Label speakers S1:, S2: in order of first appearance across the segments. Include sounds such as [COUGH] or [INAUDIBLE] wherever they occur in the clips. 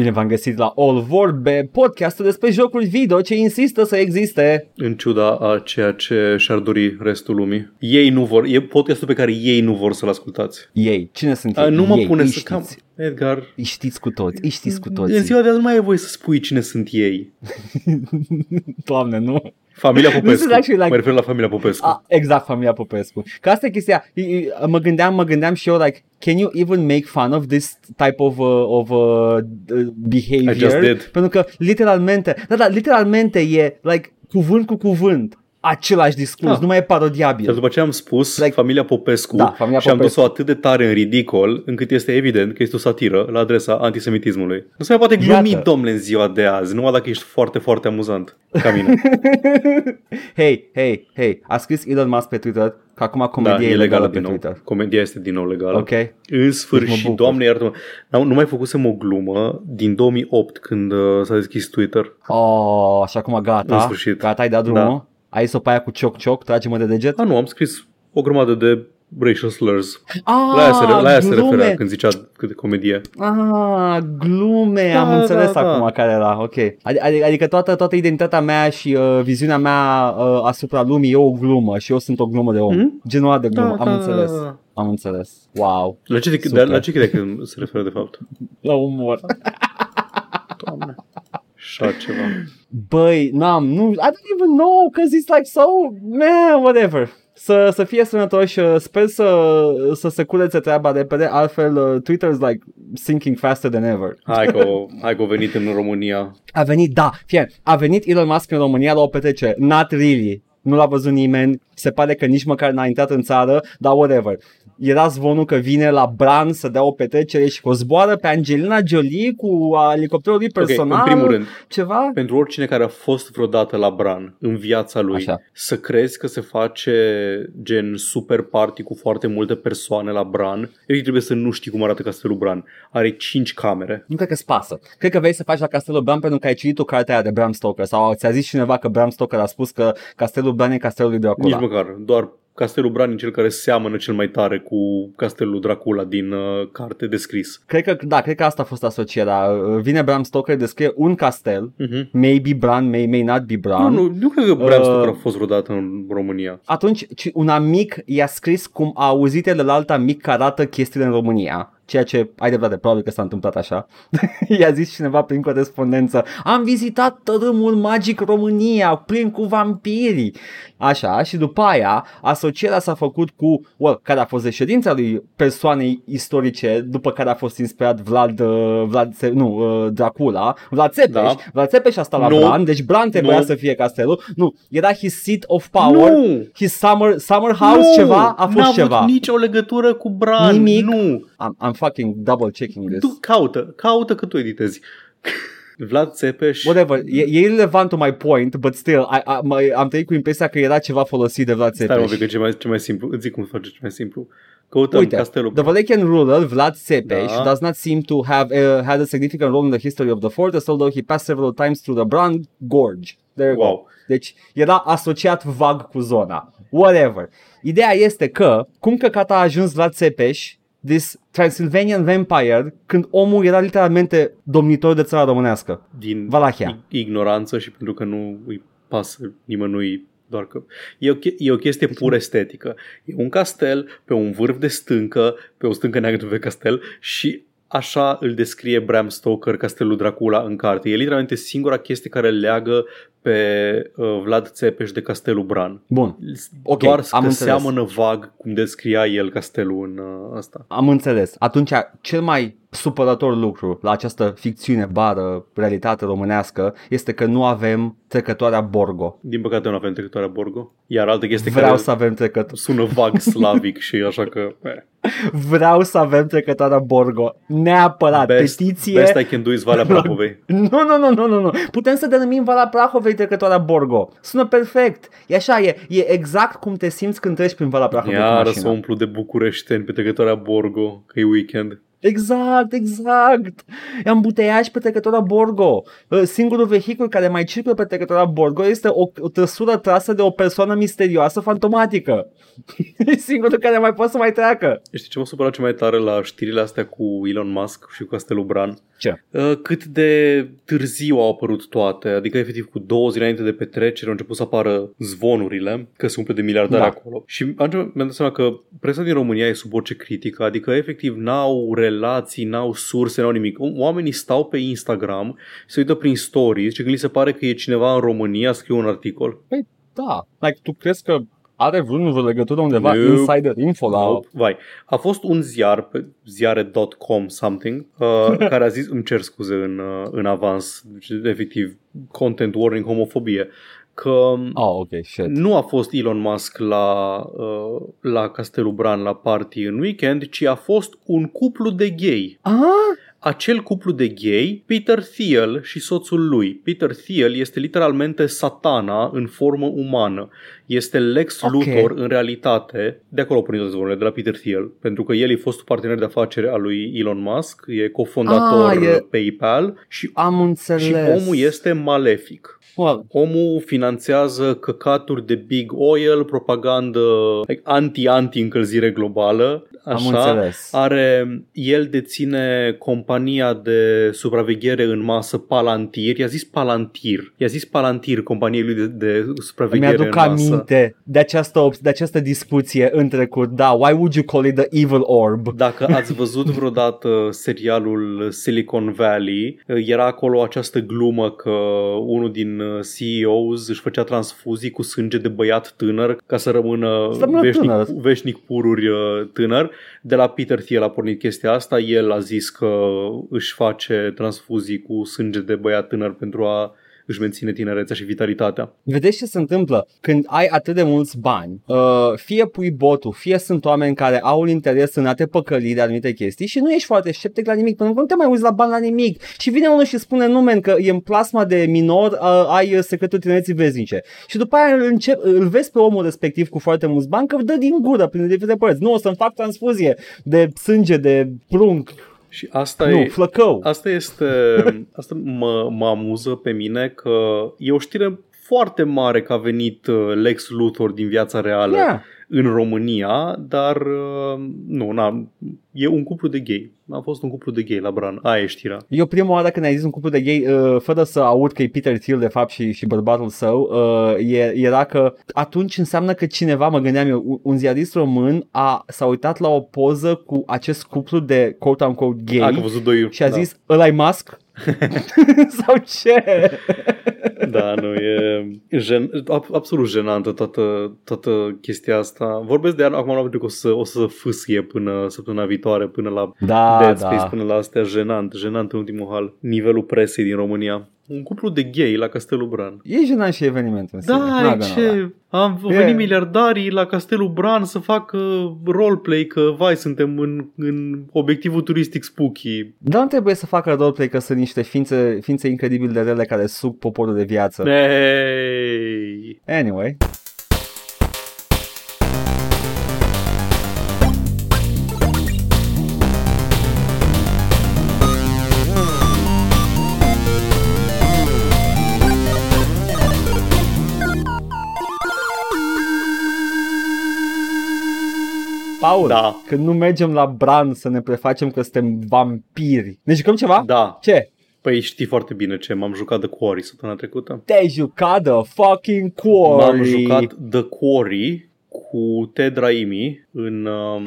S1: Bine v-am găsit la All Vorbe, podcastul despre jocuri video ce insistă să existe.
S2: În ciuda a ceea ce și-ar dori restul lumii. Ei nu vor, e podcastul pe care ei nu vor să-l ascultați.
S1: Ei, cine sunt
S2: A,
S1: ei?
S2: nu mă
S1: ei,
S2: pune
S1: îi
S2: să cam...
S1: știți.
S2: Edgar,
S1: Îi știți cu toți, îi știți cu toți.
S2: în ziua de azi nu mai e voie să spui cine sunt ei. [LAUGHS]
S1: Doamne, nu.
S2: Familia Popescu.
S1: This is actually like-
S2: Mă refer la familia Popescu.
S1: A, exact, familia Popescu. Că asta e chestia. I- i- Mă gândeam, mă gândeam și eu, like, can you even make fun of this type of, uh, of uh, behavior?
S2: I just did.
S1: Pentru că, literalmente, da, da, literalmente e, like, cuvânt cu cuvânt, același discurs,
S2: Ah.
S1: nu mai e parodiabil.
S2: Dar după ce am spus
S1: Like-
S2: familia Popescu
S1: Da, familia
S2: și am
S1: Popescu.
S2: dus-o atât de tare în ridicol încât este evident că este o satiră la adresa antisemitismului. Nu se mai poate glumi,
S1: Iată.
S2: domnule, în ziua de azi, numai dacă ești foarte, foarte amuzant ca mine. [LAUGHS]
S1: Hei, hei, hei, a scris Elon Musk pe Twitter că acum comedia
S2: da,
S1: e
S2: e
S1: legală
S2: legală
S1: pe
S2: din nou.
S1: Twitter.
S2: Comedia este din nou legală.
S1: Ok?
S2: În
S1: Deci mă
S2: sfârșit,
S1: bucur.
S2: doamne iartă-mă, N-am- nu mai făcusem o glumă din 2008 când uh, s-a deschis Twitter.
S1: Oh, și acum gata.
S2: În sfârșit.
S1: Gata, ai dat drumul?
S2: Da.
S1: Ai să pe aia cu cioc-cioc, trage-mă de deget?
S2: Ah, nu, am scris o grămadă de racial slurs.
S1: Ah,
S2: La aia se, la aia se
S1: glume.
S2: referea când zicea cât de comedie.
S1: Ah, glume,
S2: Da,
S1: am înțeles
S2: da, da.
S1: acum care era, ok. Adi- adi- Adică toată, toată identitatea mea și uh, viziunea mea uh, asupra lumii e o glumă și eu sunt o glumă de om.
S2: Mhm.
S1: Genul ăla de glumă,
S2: Da,
S1: am
S2: da,
S1: înțeles.
S2: da, da.
S1: Am înțeles. Wow,
S2: La ce, de,
S1: Super.
S2: de, la ce crede că se referă de fapt?
S1: la umor.
S2: Doamne. Așa ceva.
S1: Băi, n-am, nu, I don't even know, cause it's like so, man, whatever. Să, să fie sănătoși, uh, sper să, să se curețe treaba repede, altfel uh, Twitter is like sinking faster than ever.
S2: Hai că, o- hai că a venit în România.
S1: A venit, da, fie, a venit Elon Musk în România la o petrecere, not really, nu l-a văzut nimeni, se pare că nici măcar n-a intrat în țară, dar whatever. Era zvonul că vine la Bran să dea o petrecere și că o zboară pe Angelina Jolie cu elicopterul lui personal.
S2: Ok, în primul rând,
S1: Ceva?
S2: pentru oricine care a fost vreodată la Bran în viața lui,
S1: Așa.
S2: să crezi că se face gen super party cu foarte multe persoane la Bran, efectiv trebuie să nu știi cum arată castelul Bran. Are 5 camere.
S1: Nu cred că-ți pasă. Cred că vrei să faci la Castelul Bran pentru că ai citit o carte aia de Bram Stoker sau ți-a zis cineva că Bram Stoker a spus că Castelul Bran e Castelul lui Dracula.
S2: Nici măcar, doar castelul Bran e cel care seamănă cel mai tare cu castelul Dracula din uh, carte descris.
S1: Cred că, da, cred că asta a fost asocierea. Vine Bram Stoker, descrie un castel,
S2: Uh-huh.
S1: maybe Bran, may, may not be
S2: Nu,
S1: Bran.
S2: nu, nu cred că Bram
S1: Uh,
S2: Stoker a fost vreodată în România.
S1: Atunci ci- un amic i-a scris cum a auzit el la alt amic că arată chestiile în România. Ceea ce, ai dreptate, probabil că s-a întâmplat așa. [LAUGHS] I-a zis cineva prin corespondență, am vizitat tărâmul magic România, plin cu vampirii. Așa, și după aia, asocierea s-a făcut cu, well, care a fost reședința lui persoanei istorice, după care a fost inspirat Vlad, uh, Vlad Se- nu, uh, Dracula, Vlad Țepeș.
S2: Da.
S1: Vlad Țepeș a stat la
S2: Nu.
S1: Bran, deci Bran trebuia
S2: Nu.
S1: să fie castelul. Nu, era his seat of power.
S2: Nu!
S1: His summer, summer house
S2: nu!
S1: ceva a fost
S2: N-a
S1: ceva.
S2: avut nicio legătură cu Bran.
S1: Nimic.
S2: Nu!
S1: I'm, I'm fucking double checking this.
S2: Tu caută, caută că tu editezi. [LAUGHS] Vlad Țepeș.
S1: Whatever, e, e irrelevant to my point, but still, I, I, m- am trăit cu impresia că era ceva folosit de Vlad
S2: Stai mă,
S1: Țepeș.
S2: pic, că ce mai, ce mai simplu. Îți zic cum face ce mai simplu. Căutăm
S1: Uite,
S2: castelul.
S1: the Valachian ruler Vlad Țepeș
S2: Da.
S1: does not seem to have uh, had a significant role in the history of the fortress, although he passed several times through the Bran Gorge. There you go.
S2: Wow.
S1: Deci era asociat vag cu zona. Whatever. Ideea este că, cum căcat a ajuns Vlad Țepeș, this Transylvanian vampire, când omul era literalmente domnitor de țara românească.
S2: Din
S1: Valahia.
S2: ig- ignoranță și pentru că nu îi pasă nimănui doar că... E o, che- e o chestie pur estetică. E un castel pe un vârf de stâncă, pe o stâncă neagră pe castel și așa îl descrie Bram Stoker castelul Dracula în carte. E literalmente singura chestie care leagă pe uh, Vlad Țepeș de castelul Bran.
S1: Bun. Ok,
S2: Doar
S1: am
S2: că
S1: înțeles.
S2: seamănă vag cum descria el castelul în uh, asta.
S1: Am înțeles. Atunci, cel mai supărător lucru la această ficțiune bară, realitate românească, este că nu avem trecătoarea Borgo.
S2: Din păcate nu avem trecătoarea Borgo. Iar altă chestie
S1: Vreau
S2: care
S1: să avem trecătoare.
S2: sună vag slavic și așa că... Eh.
S1: Vreau să avem trecătoarea Borgo. Neapărat.
S2: Best,
S1: Petiție.
S2: best I can do is Valea [LAUGHS] Prahovei.
S1: Nu, nu, nu, nu, nu, nu. Putem să denumim Valea Prahovei trecătoarea Borgo. Sună perfect. E așa, e, e exact cum te simți când treci prin Valea Prahovei cu
S2: Iară
S1: mașina.
S2: să umplu de bucureșteni pe trecătoarea Borgo, că e weekend.
S1: Exact, exact. Am buteiaj pe trecătura Borgo. Uh, Singurul vehicul care mai circulă pe trecătura Borgo este o, o trăsură trasă de o persoană misterioasă fantomatică. e [LAUGHS] singurul care mai poate să mai treacă.
S2: Știi ce mă supăra ce mai tare la știrile astea cu Elon Musk și cu Castelul Bran?
S1: Ce?
S2: Uh, cât de târziu au apărut toate, adică efectiv cu două zile înainte de petrecere au început să apară zvonurile că se umple de miliardari
S1: Da.
S2: acolo. Și atunci mi-am dat seama că presa din România e sub orice critică, adică efectiv n-au relații, n-au surse, n-au nimic. Oamenii stau pe Instagram, se uită prin stories și când li se pare că e cineva în România, scriu un articol.
S1: Da. Like, tu crezi că are vreun vreo legătură undeva
S2: Nope.
S1: insider info la...
S2: Nope. Vai. A fost un ziar pe ziare.com something uh, [LAUGHS] care a zis, îmi cer scuze în, uh, în avans, deci, efectiv content warning homofobie, că
S1: Oh, ok, shit.
S2: nu a fost Elon Musk la, uh, la Castelul Bran la party în weekend, ci a fost un cuplu de gay.
S1: Ah?
S2: Acel cuplu de gay, Peter Thiel și soțul lui. Peter Thiel este literalmente satana în formă umană. Este Lex
S1: Ok.
S2: Luthor în realitate, de acolo pornit toate zvonurile, de la Peter Thiel, pentru că el e fostul partener de afacere al lui Elon Musk, e cofondator
S1: Ah, e-
S2: PayPal și,
S1: Am înțeles.
S2: și omul este malefic.
S1: Well,
S2: Omul finanțează căcaturi de big oil, propagandă like, anti-anti încălzire globală.
S1: Am
S2: Așa.
S1: înțeles.
S2: Are, el deține compania de supraveghere în masă Palantir. I-a zis Palantir. I-a zis Palantir companiei lui de, de supraveghere
S1: Mi-aduc
S2: în masă.
S1: aminte de această, op- de această discuție în trecut. Da, why would you call it the evil orb?
S2: Dacă ați văzut [LAUGHS] vreodată serialul Silicon Valley, era acolo această glumă că unul din CEOs își făcea transfuzii cu sânge de băiat tânăr ca să rămână
S1: Să rămână
S2: veșnic,
S1: tânăr.
S2: veșnic pururi uh, tânăr. De la Peter Thiel a pornit chestia asta, el a zis că își face transfuzii cu sânge de băiat tânăr pentru a își menține tinerețea și vitalitatea.
S1: Vedeți ce se întâmplă când ai atât de mulți bani, uh, fie pui botul, fie sunt oameni care au un interes în a te păcăli de anumite chestii și nu ești foarte sceptic la nimic, pentru că nu te mai uiți la bani la nimic. Și vine unul și spune nume că e în plasma de minor, uh, ai uh, secretul tinereții veznice. Și după aia îl, încep, îl vezi pe omul respectiv cu foarte mulți bani că dă din gură prin diferite părți. Nu, o să-mi fac transfuzie de sânge, de prunc,
S2: Și asta
S1: nu,
S2: e...
S1: flăcău.
S2: Asta este, asta mă, mă amuză pe mine că e o știre foarte mare că a venit uh, Lex Luthor din viața reală
S1: Yeah.
S2: În România, dar uh, nu, na, e un cuplu de gay. A fost un cuplu de gay la Bran. Aia e știrea.
S1: Eu prima oară când ai zis un cuplu de gay, uh, fără să aud că e Peter Thiel de fapt și, și bărbatul său, uh, e, era că atunci înseamnă că cineva, mă gândeam eu, un- un ziarist român a, s-a uitat la o poză cu acest cuplu de quote-unquote gay
S2: A, că a văzut doi...
S1: și a
S2: da.
S1: zis, ăla i mask? [LAUGHS] Sau ce?
S2: Da, nu, e gen, ab- absolut jenantă toată, toată chestia asta. Vorbesc de ea acum nu pentru că o să, o să fâsâie până săptămâna viitoare, până la
S1: Da,
S2: Dead Space,
S1: da.
S2: până la astea, jenant, jenant în ultimul hal. Nivelul presei din România. Un cuplu de gay la Castelul Bran.
S1: E jenant și evenimentul în sine.
S2: Da,
S1: N-a
S2: e
S1: gândit la-
S2: ce... Am
S1: E-
S2: venit miliardarii la Castelul Bran să facă roleplay, că vai, suntem în, în obiectivul turistic spooky.
S1: Dar nu trebuie să facă roleplay că sunt niște ființe, ființe incredibil de rele care suc poporul de viață.
S2: Hey.
S1: Anyway. Paul,
S2: Da.
S1: când nu mergem la Bran să ne prefacem că suntem vampiri, ne jucăm ceva?
S2: Da,
S1: Ce?
S2: păi știi foarte bine ce, m-am jucat The Quarry săptămâna trecută.
S1: Te-ai jucat de fucking quarry.
S2: M-am jucat The Quarry cu Ted Raimi în um,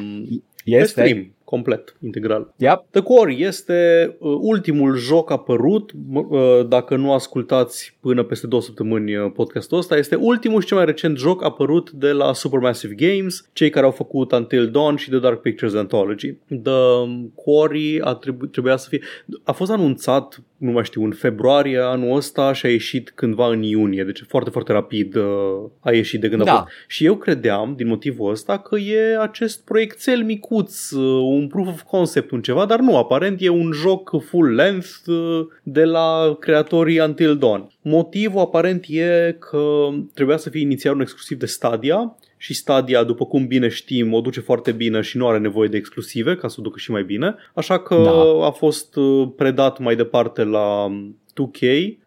S2: pe
S1: Este?
S2: stream, complet, integral.
S1: Yep.
S2: The Quarry este uh, ultimul joc apărut, m- uh, dacă nu ascultați până peste două săptămâni uh, podcastul ăsta, este ultimul și cel mai recent joc apărut de la Supermassive Games, cei care au făcut Until Dawn și The Dark Pictures Anthology. The Quarry a trebu- trebuia să fie... A fost anunțat, nu mai știu, în februarie anul ăsta și a ieșit cândva în iunie, deci foarte, foarte rapid uh, a ieșit de când a
S1: Da.
S2: fost. Și eu credeam, din motivul ăsta, că e acest proiectel micuț, uh, un proof of concept, un ceva, dar nu, aparent e un joc full length uh, de la creatorii Until Dawn. Motivul aparent e că trebuia să fie inițial un exclusiv de Stadia și Stadia, după cum bine știm, o duce foarte bine și nu are nevoie de exclusive ca să o ducă și mai bine. Așa că
S1: Da.
S2: a fost uh, predat mai departe la 2K,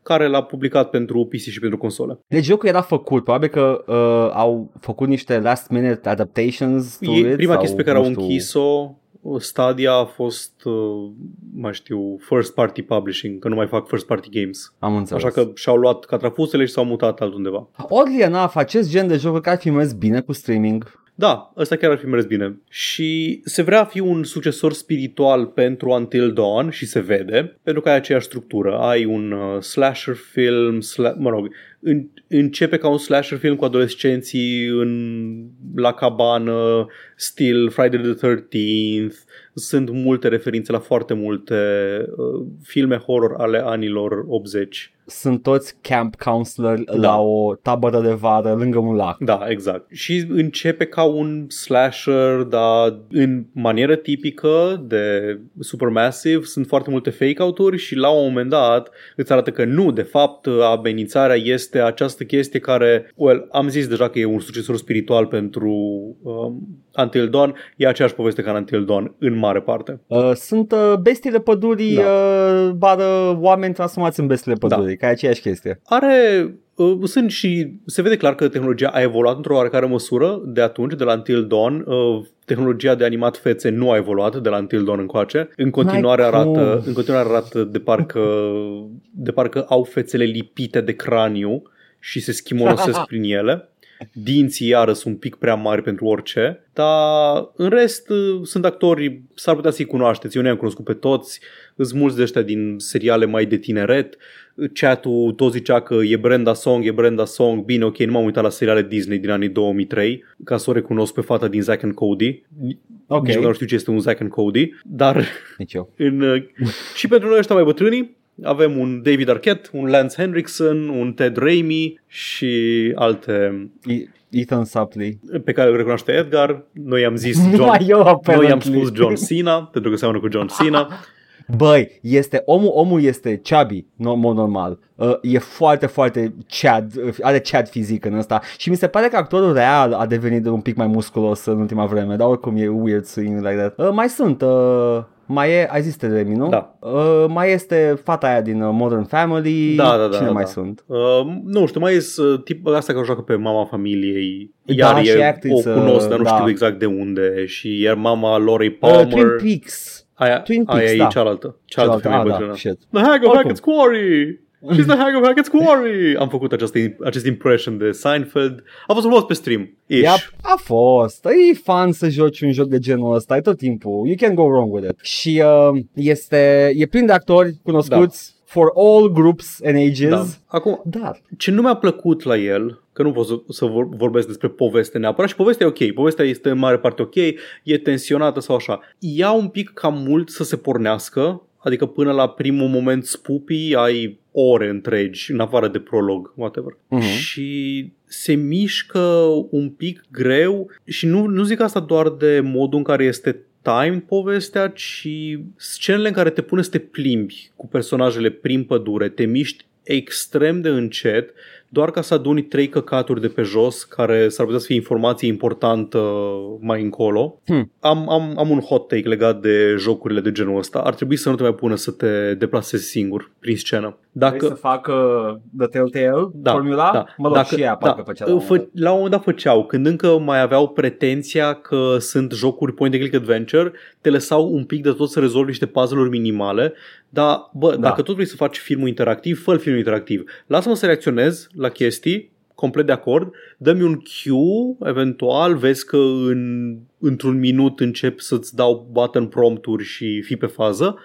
S2: care l-a publicat pentru PC și pentru console.
S1: Deci jocul era făcut, probabil că uh, au făcut niște last minute adaptations to
S2: E
S1: it,
S2: prima
S1: sau,
S2: chestie pe care
S1: nu
S2: au
S1: știu,
S2: închis-o Stadia a fost, uh, mai știu, first party publishing, că nu mai fac first party games.
S1: Am înțeles.
S2: Așa că și-au luat catrafusele și s-au mutat altundeva.
S1: Oddly enough, acest gen de jocuri care ar fi mers bine cu streaming.
S2: Da, ăsta chiar ar fi mers bine. Și se vrea a fi un succesor spiritual pentru Until Dawn și se vede, pentru că ai aceeași structură. Ai un uh, slasher film, sla- mă rog, în, începe ca un slasher film cu adolescenții în, la cabană, stil Friday the 13th, sunt multe referințe la foarte multe uh, filme horror ale anilor 80.
S1: Sunt toți camp counselor
S2: Da.
S1: la o tabără de vară lângă un lac.
S2: Da, exact. Și începe ca un slasher, dar în manieră tipică de Supermassive sunt foarte multe fake-out-uri și la un moment dat îți arată că nu, de fapt, amenințarea este această chestie care, well, am zis deja că e un succesor spiritual pentru um, Until Dawn, e aceeași poveste ca în Until Dawn, în mare parte.
S1: Uh, sunt uh, bestiile pădurii,
S2: Da.
S1: uh, bară oameni transformați în bestiile pădurii, ca e aceeași chestie.
S2: Are uh, sunt și se vede clar că tehnologia a evoluat într-o oarecare măsură de atunci, de la Until Dawn. Uh, tehnologia de animat fețe nu a evoluat de la Until Dawn încoace. În continuare
S1: Mai cum?
S2: arată, în continuare arată de parcă de parcă au fețele lipite de craniu și se schimonosesc [LAUGHS] prin ele. Dinții iară sunt un pic prea mari pentru orice, dar în rest uh, sunt actori, s-ar putea să-i cunoașteți, eu nu i-am cunoscut pe toți, sunt mulți de ăștia din seriale mai de tineret, chat-ul tot zicea că e Brenda Song, e Brenda Song, bine, ok, nu m-am uitat la seriale Disney din anii 2003 ca să o recunosc pe fata din Zack and Cody,
S1: Ok,
S2: nici măcar nu știu ce este un Zack and Cody, dar
S1: nici eu.
S2: în, uh, și pentru noi ăștia mai bătrâni avem un David Arquette, un Lance Henriksen, un Ted Raimi și alte
S1: E- Ethan Suplee.
S2: pe care le recunoaște Edgar. Noi am zis [LAUGHS] John,
S1: Numai eu,
S2: noi am
S1: apparently.
S2: spus John Cena, pentru că seamănă cu John Cena. [LAUGHS]
S1: Băi, este, omul, omul este chubby, no, în mod normal. Uh, e foarte, foarte chad, uh, are chad fizic în ăsta și mi se pare că actorul real a devenit un pic mai musculos în ultima vreme, dar oricum e weird seeing like that. Uh, mai sunt, uh, mai e, ai zis Ted Raimi, nu?
S2: Da.
S1: Uh, mai este fata aia din uh, Modern Family.
S2: Da, da, da,
S1: Cine
S2: da,
S1: mai
S2: da.
S1: sunt?
S2: Uh, nu știu, mai e uh, tip asta care joacă pe mama familiei.
S1: Da,
S2: Iar
S1: și
S2: e, o
S1: actriță,
S2: cunosc, dar nu
S1: da.
S2: știu exact de unde. Și iar mama Lori
S1: Uh,
S2: Palmer.
S1: Twin Peaks.
S2: aia,
S1: Twin
S2: aia
S1: Peaks,
S2: e
S1: da.
S2: cealaltă. Cealaltă femeie
S1: ah, da,
S2: bătrână.
S1: shit.
S2: The Hag of
S1: Oricum.
S2: Hackett's Quarry! [LAUGHS] She's the Hag of Hackett's Quarry! Am făcut această, acest impression de Seinfeld. A fost frumos pe stream. Ish.
S1: Yep, a fost. E fan să joci un joc de genul ăsta, e tot timpul. You can go wrong with it. Și uh, este, e plin de actori cunoscuți for all groups and ages.
S2: Da. Acum,
S1: Dar,
S2: ce nu mi-a plăcut la el, că nu pot să, să vor, vorbesc despre poveste neapărat și povestea e ok, povestea este în mare parte ok, e tensionată sau așa. Ia un pic cam mult să se pornească, adică până la primul moment spupii ai ore întregi, în afară de prolog, whatever.
S1: Mhm.
S2: Și se mișcă un pic greu și nu, nu zic asta doar de modul în care este time povestea, ci scenele în care te pune să te plimbi cu personajele prin pădure, te miști extrem de încet, doar ca să aduni trei căcaturi de pe jos, care s-ar putea să fie informație importantă mai încolo.
S1: Hmm.
S2: Am, am, am un hot take legat de jocurile de genul ăsta. Ar trebui să nu te mai pună să te deplasezi singur prin scenă.
S1: Dacă... să
S2: Dacă,
S1: facă The Telltale
S2: da,
S1: formula,
S2: da.
S1: mă rog,
S2: Dacă-
S1: și ea parcă făcea la un
S2: fă,
S1: moment dat.
S2: la un moment dat făceau, când încă mai aveau pretenția că sunt jocuri point and click adventure, te lăsau un pic de tot să rezolvi niște puzzle-uri minimale, dar bă,
S1: Da.
S2: dacă tot vrei să faci filmul interactiv, fă filmul interactiv. Lasă-mă să reacționez la chestii, complet de acord, dă-mi un cue, eventual, vezi că în, într-un minut încep să-ți dau button prompturi și fi pe fază,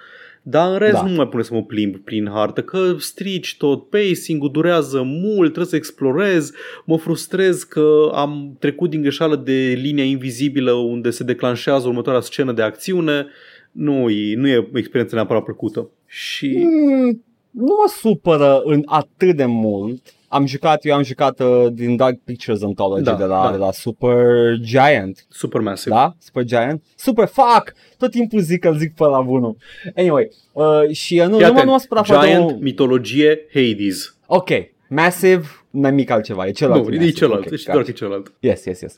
S2: dar în rest
S1: Da.
S2: da. nu mai pune să mă plimb prin hartă, că strici tot, pacing-ul durează mult, trebuie să explorez, mă frustrez că am trecut din greșeală de linia invizibilă unde se declanșează următoarea scenă de acțiune, nu e, nu e o experiență neapărat plăcută. Și
S1: Mm, nu mă supără în atât de mult. Am jucat, eu am jucat uh, din Dark Pictures Anthology
S2: Da,
S1: de, la,
S2: da.
S1: de la Super Giant.
S2: Supermassive.
S1: Da? Super Giant? Super, fuck! Tot timpul zic că zic pe la bunul. Anyway, uh, și uh, nu,
S2: Fii
S1: nu, mă,
S2: atent,
S1: nu mă supăra foarte
S2: Giant,
S1: mult.
S2: mitologie, Hades.
S1: Ok, Massive, nimic altceva, e celălalt.
S2: nu,
S1: e
S2: e
S1: Massive.
S2: celălalt,
S1: Ok,
S2: și doar
S1: gotcha.
S2: că e celălalt.
S1: Yes, yes, yes.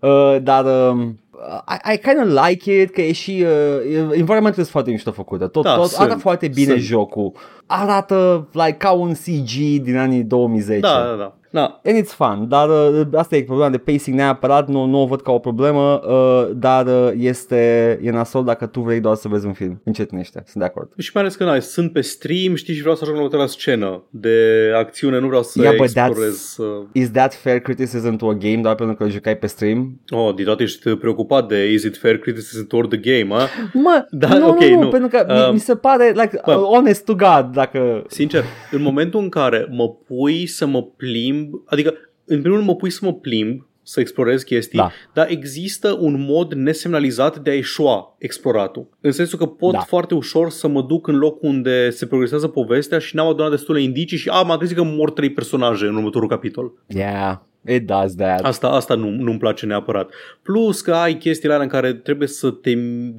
S1: Uh, dar um, I, I kind of like it că e și uh, environmentul este foarte mișto făcută. Tot,
S2: Da,
S1: tot
S2: sunt,
S1: arată foarte bine
S2: sunt.
S1: jocul. Arată like ca un CG din anii 2010.
S2: Da, da, da. Da,
S1: And it's fun, dar uh, asta e problema de pacing neapărat, nu, nu o văd ca o problemă, uh, dar uh, este, e nasol dacă tu vrei doar să vezi un film. Încetinește, sunt de acord.
S2: Și mai ales că na, sunt pe stream, știi, și vreau să ajung la următoarea scenă de acțiune, nu vreau să
S1: Yeah, but
S2: explorez. Uh...
S1: Is that fair criticism to a game doar pentru că îl jucai pe stream?
S2: Oh, din toate ești preocupat de is it fair criticism toward the game, ha?
S1: Mă,
S2: Da,
S1: nu,
S2: ok,
S1: nu, nu,
S2: nu.
S1: pentru că
S2: Uh,
S1: mi, mi se pare, like,
S2: bă.
S1: uh, honest to God, dacă...
S2: Sincer, în momentul în care mă pui să mă plimb, adică în primul rând mă pui să mă plimb, să explorez chestii,
S1: Da.
S2: dar există un mod nesemnalizat de a eșua exploratul. În sensul că pot
S1: Da.
S2: foarte ușor să mă duc în loc unde se progresează povestea și n-am adunat destule indicii și a, m-am trezit că mor trei personaje în următorul capitol.
S1: Yeah, it does that.
S2: Asta, asta nu, nu-mi place neapărat. Plus că ai chestiile alea în care trebuie să te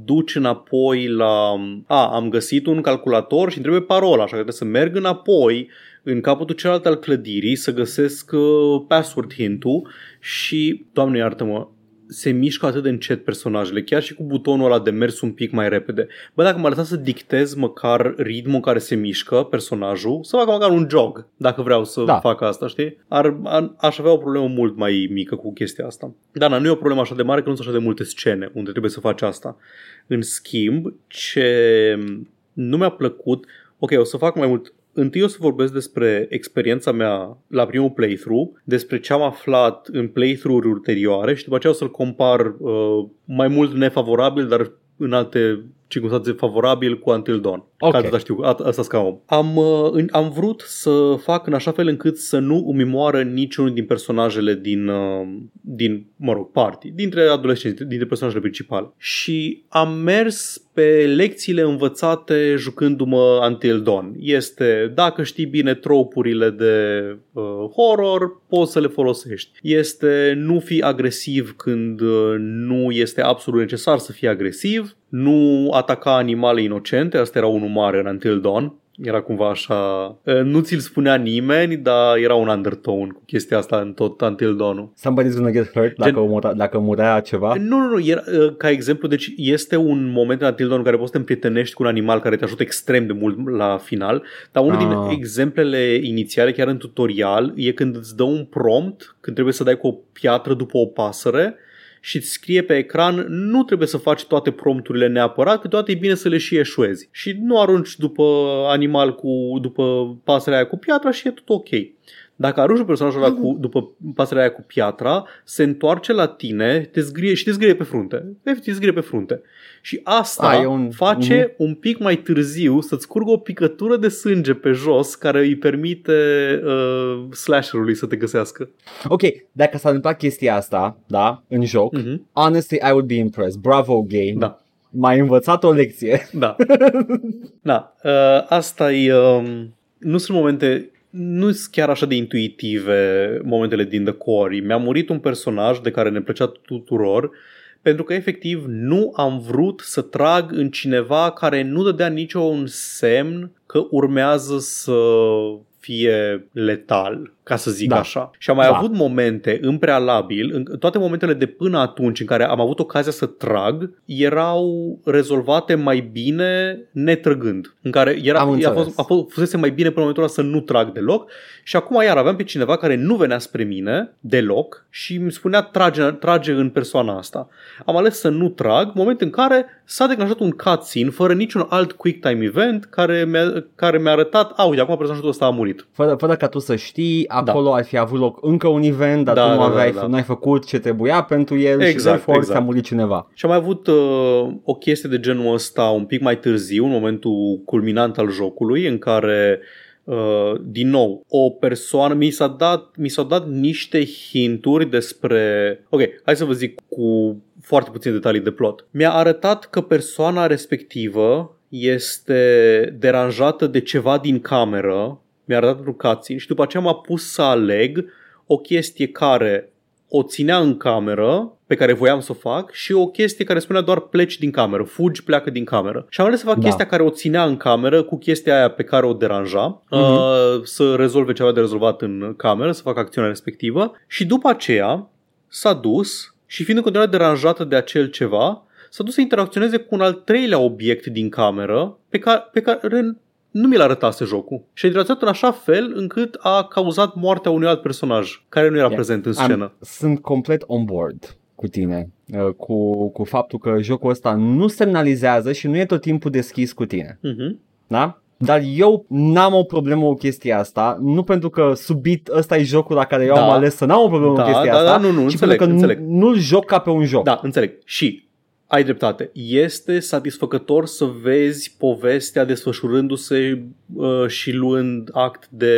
S2: duci înapoi la... A, am găsit un calculator și îmi trebuie parola, așa că trebuie să merg înapoi în capătul celălalt al clădirii să găsesc uh, password hint-ul și, doamne iartă-mă, se mișcă atât de încet personajele, chiar și cu butonul ăla de mers un pic mai repede. Bă, dacă m-ar lăsa să dictez măcar ritmul în care se mișcă personajul, să facă măcar un jog, dacă vreau să
S1: Da.
S2: fac asta, știi? Ar, ar, aș avea o problemă mult mai mică cu chestia asta. Dar na, nu e o problemă așa de mare că nu sunt așa de multe scene unde trebuie să faci asta. În schimb, ce nu mi-a plăcut, ok, o să fac mai mult Întâi o să vorbesc despre experiența mea la primul playthrough, despre ce am aflat în playthrough-uri ulterioare și după aceea o să-l compar uh, mai mult nefavorabil, dar în alte circunstanțe favorabil cu Until Dawn.
S1: Ok.
S2: Ca atâta știu, at- asta ca om. Am, uh, în- am vrut să fac în așa fel încât să nu îmi moară niciunul din personajele din, uh, din mă rog, party, dintre adolescenți, dintre personajele principale. Și am mers pe lecțiile învățate jucându-mă Until Dawn. Este, dacă știi bine tropurile de uh, horror, poți să le folosești. Este nu fi agresiv când uh, nu este absolut necesar să fii agresiv, nu ataca animale inocente, asta era unul mare în Until Dawn. Era cumva așa, uh, nu ți-l spunea nimeni, dar era un undertone cu chestia asta în tot Until Dawn-ul.
S1: Somebody's gonna get hurt dacă, mura, dacă murea ceva.
S2: Nu, nu, nu, era, uh, ca exemplu, deci este un moment în Until Dawn în care poți să te împrietenești cu un animal care te ajută extrem de mult la final, dar unul
S1: Ah.
S2: din exemplele inițiale, chiar în tutorial, e când îți dă un prompt, când trebuie să dai cu o piatră după o pasăre și îți scrie pe ecran, nu trebuie să faci toate prompturile neapărat, câteodată e bine să le și eșuezi. Și nu arunci după animal cu, după pasărea aia cu piatra și e tot ok. Dacă arunci un personajul ăla cu, după pasărea aia cu piatra, se întoarce la tine te zgrie, și te zgrie pe frunte. Efectiv, te zgrie pe frunte. Și asta
S1: A, e un-
S2: face un pic mai târziu să-ți curgă o picătură de sânge pe jos care îi permite uh, slasherului să te găsească.
S1: Ok, dacă s-a întâmplat chestia asta, da, în joc,
S2: Mhm.
S1: honestly, I would be impressed. Bravo, game.
S2: Da.
S1: M-ai învățat o lecție.
S2: Da. [LAUGHS] da. Uh, asta e... Um, nu sunt momente... Nu sunt chiar așa de intuitive momentele din The Core. Mi-a murit un personaj de care ne plăcea tuturor pentru că efectiv nu am vrut să trag în cineva care nu dădea niciun semn că urmează să fie letal, ca să zic
S1: Da.
S2: așa. Și am mai
S1: Da.
S2: avut momente în prealabil, în toate momentele de până atunci în care am avut ocazia să trag, erau rezolvate mai bine netrăgând. În care era,
S1: Am
S2: a
S1: înțeles.
S2: fost, a fost, fusese mai bine până în momentul ăla să nu trag deloc și acum iar aveam pe cineva care nu venea spre mine deloc și îmi spunea trage, trage în persoana asta. Am ales să nu trag, moment în care s-a declanșat un cutscene fără niciun alt quick time event care mi-a, care mi-a arătat, a, uite, acum personajul ăsta a murit.
S1: Fără, fără ca tu să știi, acolo ar fi avut loc încă un event, dar
S2: Da,
S1: tu nu
S2: da,
S1: aveai,
S2: da, da.
S1: nu ai făcut ce trebuia pentru el și
S2: Exact,
S1: therefore
S2: exact.
S1: ți-a murit cineva.
S2: Și am mai avut uh, o chestie de genul ăsta un pic mai târziu, în momentul culminant al jocului, în care Uh, din nou, o persoană, mi, s-a dat, mi s-au dat niște hinturi despre... Ok, hai să vă zic cu foarte puține detalii de plot. Mi-a arătat că persoana respectivă este deranjată de ceva din cameră, mi-a arătat un cutscene și după aceea m-a pus să aleg o chestie care o ținea în cameră pe pe care voiam să o fac și o chestie care spunea doar pleci din cameră, fugi, pleacă din cameră. Și am ales să fac
S1: Da.
S2: chestia care o ținea în cameră cu chestia aia pe care o deranja,
S1: Mhm.
S2: uh, să rezolve ce avea de rezolvat în cameră, să facă acțiunea respectivă și după aceea s-a dus și fiind în continuare deranjată de acel ceva, s-a dus să interacționeze cu un al treilea obiect din cameră pe care, pe care nu mi-l arătase jocul. Și a interacționat în așa fel încât a cauzat moartea unui alt personaj care nu era
S1: Yeah.
S2: prezent în scenă.
S1: Am, sunt complet on board cu tine, uh, cu, cu faptul că jocul ăsta nu semnalizează și nu e tot timpul deschis cu tine.
S2: Mhm.
S1: Da? Dar eu n-am o problemă cu chestia asta, nu pentru că subit ăsta e jocul la care eu
S2: Da.
S1: am ales să n-am o problemă
S2: Da,
S1: cu chestia
S2: da,
S1: asta,
S2: da, nu, nu,
S1: ci
S2: înțeleg,
S1: pentru că
S2: înțeleg.
S1: Nu, nu-l joc ca pe un joc.
S2: Da, înțeleg. Și ai dreptate. Este satisfăcător să vezi povestea desfășurându-se uh, și luând act de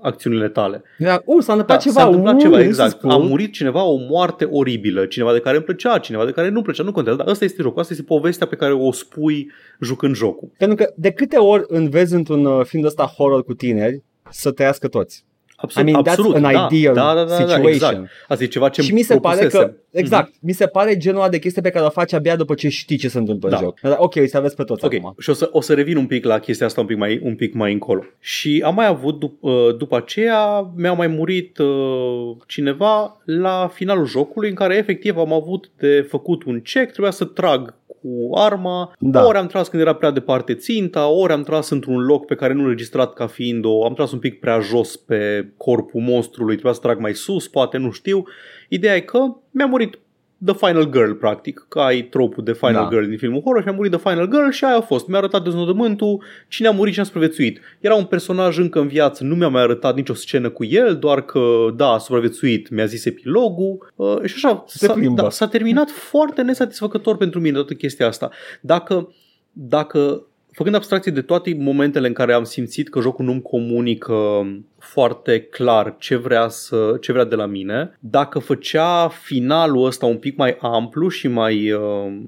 S2: acțiunile tale.
S1: Era, uh, s-a întâmplat
S2: Da,
S1: ceva.
S2: S-a întâmplat
S1: uh,
S2: ceva,
S1: this is
S2: exact.
S1: cool.
S2: A murit cineva o moarte oribilă, cineva de care îmi plăcea, cineva de care nu plăcea, nu contează. Dar ăsta este jocul, asta este povestea pe care o spui jucând jocul.
S1: Pentru că de câte ori înveți într-un uh, film ăsta horror cu tineri să trăiască toți.
S2: Absolut,
S1: I mean, that's
S2: absolut.
S1: an
S2: da,
S1: ideal
S2: da, da, da, da,
S1: situation.
S2: exact. Asta e ceva ce
S1: și mi se pare că,
S2: propusesem.
S1: exact, mi se pare genul ăla de chestie pe care o faci abia după ce știi ce se întâmplă
S2: Da.
S1: în joc. Dar, ok, să aveți pe toți
S2: Ok,
S1: acum.
S2: și o să, o să revin un pic la chestia asta un pic mai, un pic mai încolo. Și am mai avut, dup, uh, după aceea, mi-a mai murit uh, cineva la finalul jocului în care efectiv am avut de făcut un check, trebuia să trag cu arma,
S1: Da.
S2: ori am tras când era prea departe ținta, ori am tras într-un loc pe care nu registrat ca fiind o... am tras un pic prea jos pe corpul monstrului, trebuia să trag mai sus, poate, nu știu. Ideea e că mi-a murit The Final Girl, practic, că ai tropul de Final
S1: Da.
S2: Girl din filmul horror și a murit The Final Girl și aia a fost. Mi-a arătat deznodământul, cine a murit și a supraviețuit. Era un personaj încă în viață, nu mi-a mai arătat nicio scenă cu el, doar că, da, a supraviețuit, mi-a zis epilogul uh, și așa.
S1: Se
S2: S-a,
S1: plimbă.
S2: da, s-a terminat foarte nesatisfăcător pentru mine toată chestia asta. Dacă, dacă făcând abstracție de toate momentele în care am simțit că jocul nu-mi comunică foarte clar ce vrea, să, ce vrea de la mine, dacă făcea finalul ăsta un pic mai amplu și mai, uh,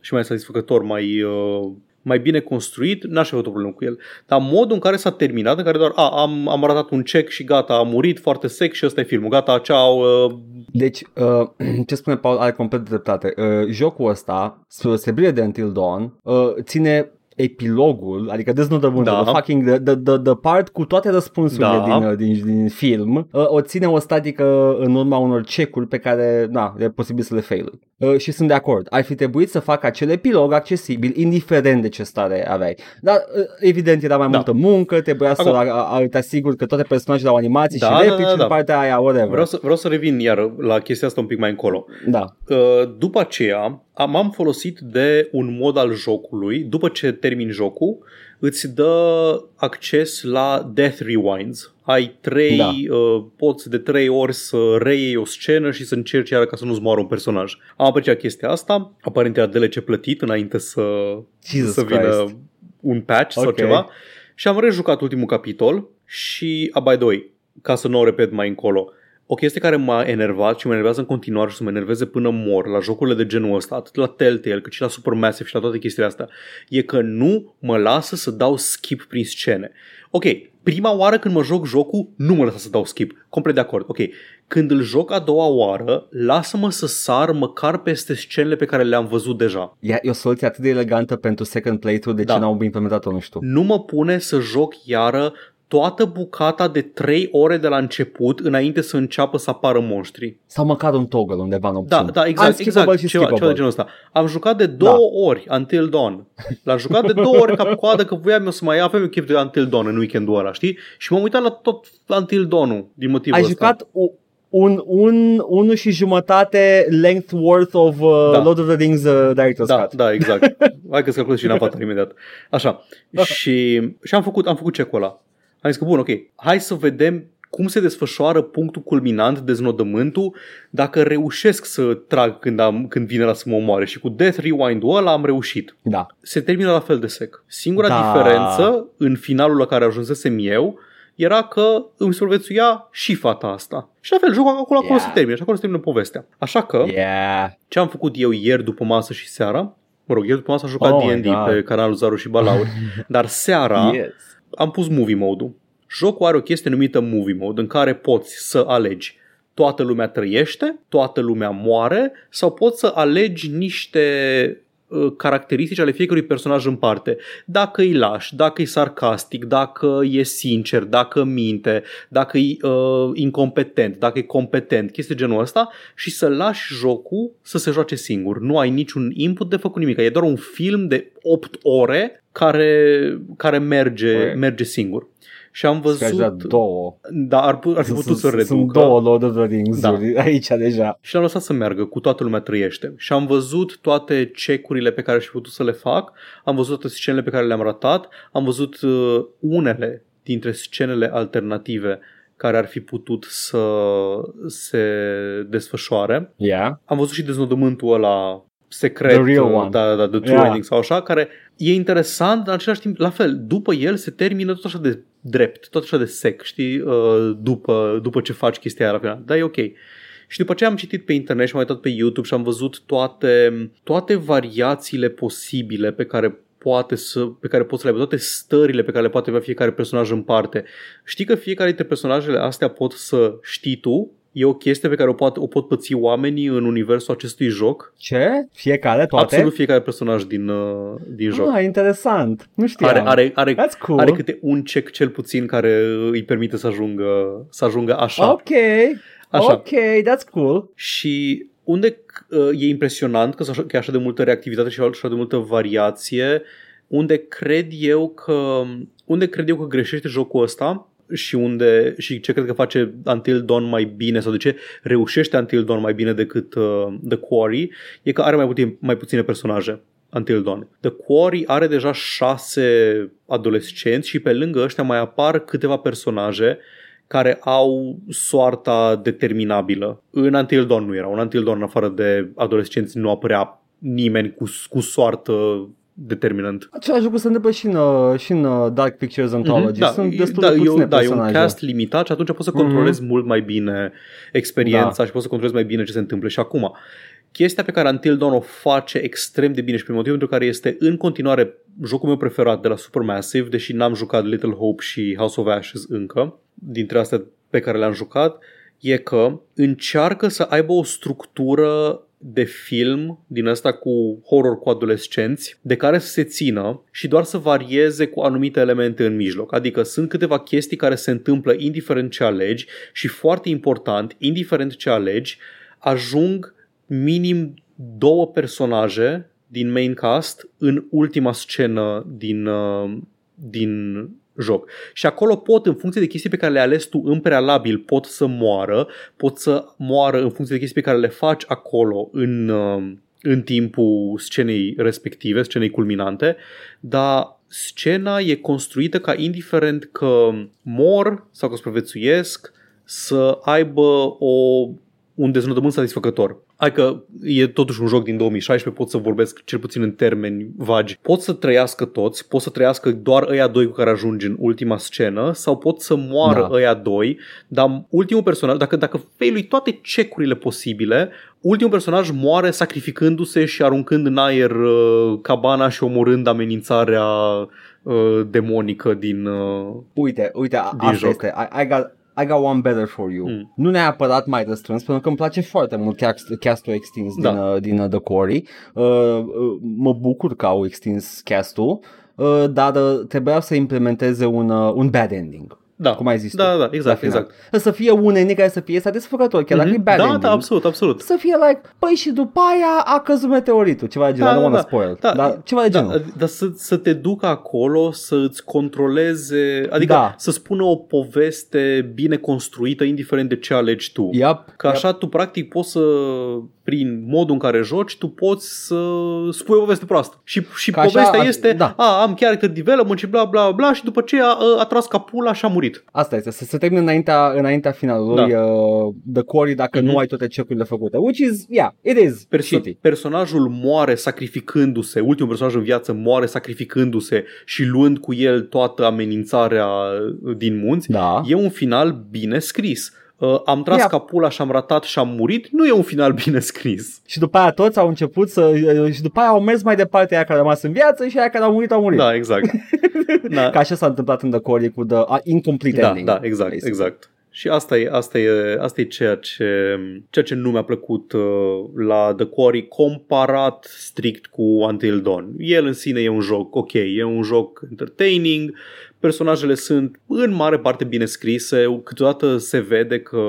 S2: și mai satisfăcător, mai, uh, mai bine construit, n-aș fi avut o problemă cu el. Dar modul în care s-a terminat, în care doar a, am, am arătat un check și gata, a murit foarte sec și ăsta e filmul. Gata, ceau, uh,
S1: Deci, uh, [CLEARS THROAT] ce spune Paul are complet dreptate. Uh, jocul ăsta, spre deosebire de Until Dawn, uh, ține epilogul, adică deznodământul,
S2: Da.
S1: the fucking the, the, the, the part cu toate răspunsurile
S2: Da.
S1: din, uh, din, din film, uh, o ține o statică în urma unor check-uri pe care, na, e posibil să le fail. Uh, și sunt de acord. Ar fi trebuit să facă acel epilog accesibil, indiferent de ce stare aveai. Dar, uh, evident, era mai
S2: Da.
S1: multă muncă, trebuia să
S2: Acum-
S1: a- a- te asiguri că toate personajele au animații
S2: Da,
S1: și
S2: da,
S1: replici
S2: da, da.
S1: în partea aia, whatever.
S2: vreau să, vreau să revin iar la chestia asta un pic mai încolo.
S1: Da.
S2: Uh, după aceea am, am folosit de un mod al jocului, după ce termin jocul, îți dă acces la Death Rewinds. Ai trei,
S1: Da.
S2: uh, poți de trei ori să reiei o scenă și să încerci iară ca să nu-ți moară un personaj. Am apreciat chestia asta, aparent era DLC plătit înainte să,
S1: Jesus
S2: să vină
S1: Christ.
S2: un patch sau
S1: Ok.
S2: ceva. Și am rejucat ultimul capitol și, a, by the way, ca să nu o repet mai încolo, o chestie care m-a enervat și mă enervează în continuare și să mă enerveze până mor la jocurile de genul ăsta, atât la Telltale cât și la Supermassive și la toate chestiile astea, e că nu mă lasă să dau skip prin scene. Ok, prima oară când mă joc jocul, nu mă lasă să dau skip. Complet de acord. Ok, când îl joc a doua oară, lasă-mă să sar măcar peste scenele pe care le-am văzut deja.
S1: E, e o soluție atât de elegantă pentru second playthrough, de ce
S2: Da.
S1: n-au implementat-o, nu știu.
S2: nu mă pune să joc iară toată bucata de 3 ore de la început înainte să înceapă să apară monștri.
S1: Sau măcar un toggle undeva în
S2: Da,
S1: opțiuni.
S2: da, exact,
S1: Unskippable
S2: exact
S1: și
S2: ceva, ceva
S1: skippable.
S2: de genul ăsta. Am jucat de două ori Until Dawn. L-am jucat de două ori ca coadă că voiam eu să mai avem eu chef de Until Dawn în weekendul ăla, știi? Și m-am uitat la tot Until Dawn-ul din motivul
S1: Ai
S2: ăsta.
S1: jucat u- un, un, unu și jumătate length worth of uh,
S2: Da.
S1: Lord of the Rings uh, Director's
S2: Da,
S1: Cut.
S2: da, exact. Hai că-ți calculez și în avatar imediat. Așa. [LAUGHS] Și, și am făcut, am făcut check-ul ăla. Am zis că, bun, ok, hai să vedem cum se desfășoară punctul culminant, deznodământul, dacă reușesc să trag când, am, când vine la să mă omoare. Și cu Death Rewind-ul ăla am reușit.
S1: Da.
S2: Se termină la fel de sec. Singura
S1: Da.
S2: diferență în finalul la care ajunsesem eu era că îmi supraviețuia și fata asta. Și la fel, jocul acolo, acolo
S1: Yeah.
S2: se termină și acolo se termină povestea. Așa că,
S1: Yeah.
S2: ce am făcut eu ieri după masă și seara, mă rog, ieri după masă am jucat
S1: Oh my
S2: D&D
S1: God.
S2: pe canalul Zaru și Balauri, [LAUGHS] dar seara
S1: Yes.
S2: Am pus movie mode-ul. Jocul are o chestie numită movie mode în care poți să alegi toată lumea trăiește, toată lumea moare sau poți să alegi niște uh, caracteristici ale fiecărui personaj în parte. Dacă îi lași, dacă e sarcastic, dacă e sincer, dacă minte, dacă e uh, incompetent, dacă e competent, chestii genul ăsta și să lași jocul să se joace singur. Nu ai niciun input de făcut nimic. E doar un film de 8 ore care, care merge,
S1: Păi.
S2: merge singur. Și am
S1: Sper să
S2: văzut...
S1: două.
S2: Da, ar, pu- ar fi putut să
S1: Sunt- Sunt
S2: reducă.
S1: două Lord of the Rings da. [LAUGHS] aici deja.
S2: Și l-am lăsat să meargă, cu toată lumea trăiește. Și am văzut toate cecurile pe care aș fi putut să le fac, am văzut toate scenele pe care le-am ratat, am văzut uh, unele dintre scenele alternative care ar fi putut să se desfășoare.
S1: Yeah.
S2: Am văzut și deznodământul ăla secret,
S1: The real
S2: uh,
S1: one.
S2: da, da, The True
S1: Yeah.
S2: Ending sau așa, care e interesant, dar în același timp, la fel, după el se termină tot așa de drept, tot așa de sec, știi, uh, după, după ce faci chestia aia la final. Dar e ok. Și după ce am citit pe internet și am uitat pe YouTube și am văzut toate, toate variațiile posibile pe care poate să, pe care poți să le ai, toate stările pe care le poate avea fiecare personaj în parte. Știi că fiecare dintre personajele astea pot să știi tu, e o chestie pe care o pot, o pot păți oamenii în universul acestui joc.
S1: Ce? Fiecare? Toate?
S2: Absolut fiecare personaj din, uh, din joc.
S1: Ah, interesant. Nu știam.
S2: Are, are, are,
S1: That's cool.
S2: are câte un check cel puțin care îi permite să ajungă, să ajungă așa.
S1: Ok.
S2: Așa.
S1: Ok, that's cool.
S2: Și unde uh, e impresionant că, așa, că e așa de multă reactivitate și așa de multă variație, unde cred eu că unde cred eu că greșește jocul ăsta și unde și ce cred că face Until Dawn mai bine sau de ce reușește Until Dawn mai bine decât uh, The Quarry e că are mai, puțin, mai puține personaje Until Dawn. The Quarry are deja șase adolescenți și pe lângă ăștia mai apar câteva personaje care au soarta determinabilă. În Until Dawn nu era. Un Until Dawn, în afară de adolescenți, nu apărea nimeni cu, cu soartă determinant.
S1: Același lucru se întâmplă și în, uh, și în uh, Dark Pictures Anthology.
S2: Mhm,
S1: Sunt
S2: e-
S1: destul
S2: da,
S1: de puține
S2: e, da, e un
S1: personaje.
S2: cast limitat și atunci poți să controlezi mult mai bine experiența
S1: Da.
S2: și poți să controlezi mai bine ce se întâmplă. Și acum, chestia pe care Until Dawn o face extrem de bine și pe motivul pentru care este în continuare jocul meu preferat de la Supermassive, deși n-am jucat Little Hope și House of Ashes încă, dintre astea pe care le-am jucat, e că încearcă să aibă o structură de film din ăsta cu horror cu adolescenți de care să se țină și doar să varieze cu anumite elemente în mijloc. Adică sunt câteva chestii care se întâmplă indiferent ce alegi și foarte important, indiferent ce alegi, ajung minim două personaje din main cast în ultima scenă din, uh, din joc. Și acolo pot, în funcție de chestii pe care le-ai ales tu în prealabil, pot să moară, pot să moară în funcție de chestii pe care le faci acolo în, uh, în timpul scenei respective, scenei culminante, dar scena e construită ca indiferent că mor sau că supraviețuiesc, să aibă o, un deznodământ satisfăcător. Hai că e totuși un joc din 2016, pot să vorbesc cel puțin în termeni vagi. Pot să trăiască toți, pot să trăiască doar ăia doi cu care ajungi în ultima scenă sau pot să moară
S1: Da.
S2: da. ăia doi, dar ultimul personaj, dacă, dacă failui toate cecurile posibile, ultimul personaj moare sacrificându-se și aruncând în aer uh, cabana și omorând amenințarea uh, demonică din... Uh,
S1: Uite, uite, a-
S2: Din
S1: asta
S2: joc.
S1: este. I, I, got, I got one better for you.
S2: Mm.
S1: Nu neapărat mai răstrâns, pentru că îmi place foarte mult cast, castul extins
S2: Da.
S1: din, uh, din uh, The Quarry. Uh, uh, mă bucur că au extins castul, uh, dar uh, trebuia să implementeze un, uh, un bad ending.
S2: Da,
S1: Cum ai zis
S2: da,
S1: tu,
S2: da,
S1: la
S2: exact,
S1: final.
S2: exact.
S1: Să fie un ending care să fie satisfăcător, chiar dacă e
S2: Mhm.
S1: bad
S2: da,
S1: ending.
S2: da, absolut, absolut.
S1: Să fie like, păi și după aia a căzut meteoritul, ceva de genul,
S2: Da,
S1: I don't
S2: da,
S1: wanna
S2: da.
S1: spoil,
S2: Da,
S1: dar ceva de genul.
S2: Da, dar să, să te ducă acolo, să îți controleze, adică
S1: Da.
S2: să spună o poveste bine construită, indiferent de ce alegi tu.
S1: Yep,
S2: Că așa tu practic poți să, prin modul în care joci, tu poți să spui o poveste proastă. Și, și
S1: Că așa-
S2: povestea
S1: a-
S2: este,
S1: da.
S2: a, am character development și bla bla bla și după aceea a, a tras capula și a murit.
S1: Asta este, să se termine înaintea, înaintea finalului
S2: Da.
S1: uh, The Quarry dacă
S2: Mhm.
S1: nu ai toate cecurile făcute. Which is, yeah, it is
S2: Perso-
S1: shitty.
S2: personajul moare sacrificându-se, ultimul personaj în viață moare sacrificându-se și luând cu el toată amenințarea din munți.
S1: Da.
S2: E un final bine scris. Uh, am tras
S1: Yeah.
S2: capula și am ratat și am murit, nu e un final bine scris. [LAUGHS]
S1: Și după aia toți au început să... uh, Și după aia au mers mai departe aia care au rămas în viață și aia care au murit au murit.
S2: Da, exact. [LAUGHS] da,
S1: Ca așa s-a întâmplat în The Quarry cu The uh, Incomplete
S2: da,
S1: Ending.
S2: da, exact,
S1: basically.
S2: exact. Și asta e, asta e, asta e ceea, ce, ceea ce nu mi-a plăcut uh, la The Quarry comparat strict cu Until Dawn. El în sine e un joc ok, e un joc entertaining, personajele sunt în mare parte bine scrise, câteodată se vede că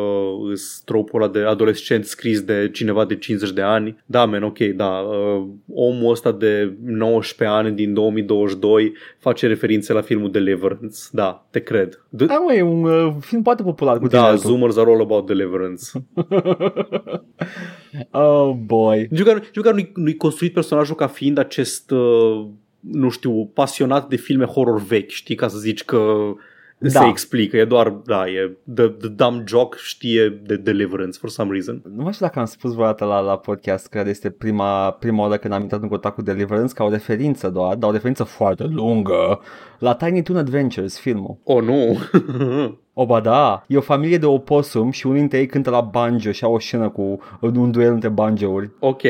S2: îs tropul ăla de adolescent scris de cineva de 50 de ani. Da, men, ok, da, uh, omul ăsta de 19 ani din 2022 face referințe la filmul Deliverance. Da, te cred. D-
S1: Da, mă, e un uh, film foarte popular cu
S2: da,
S1: tineretul.
S2: Zoomers are all about Deliverance. [LAUGHS]
S1: oh, boy.
S2: Nici măcar, nici măcar nu-i, nu-i construit personajul ca fiind acest, uh, nu știu, pasionat de filme horror vechi, știi, ca să zici că se
S1: Da.
S2: explică. E doar, da, e the, the dumb jock știe de Deliverance for some reason.
S1: Nu mai știu dacă am spus vreodată la, la podcast care este prima, prima oară când am intrat în contact cu Deliverance ca o referință doar, dar o referință foarte lungă la Tiny Toon Adventures, filmul.
S2: Oh, nu!
S1: O, ba da, e o familie de oposum și unii dintre ei cântă la banjo și au o scenă cu un duel între banjouri.
S2: ok.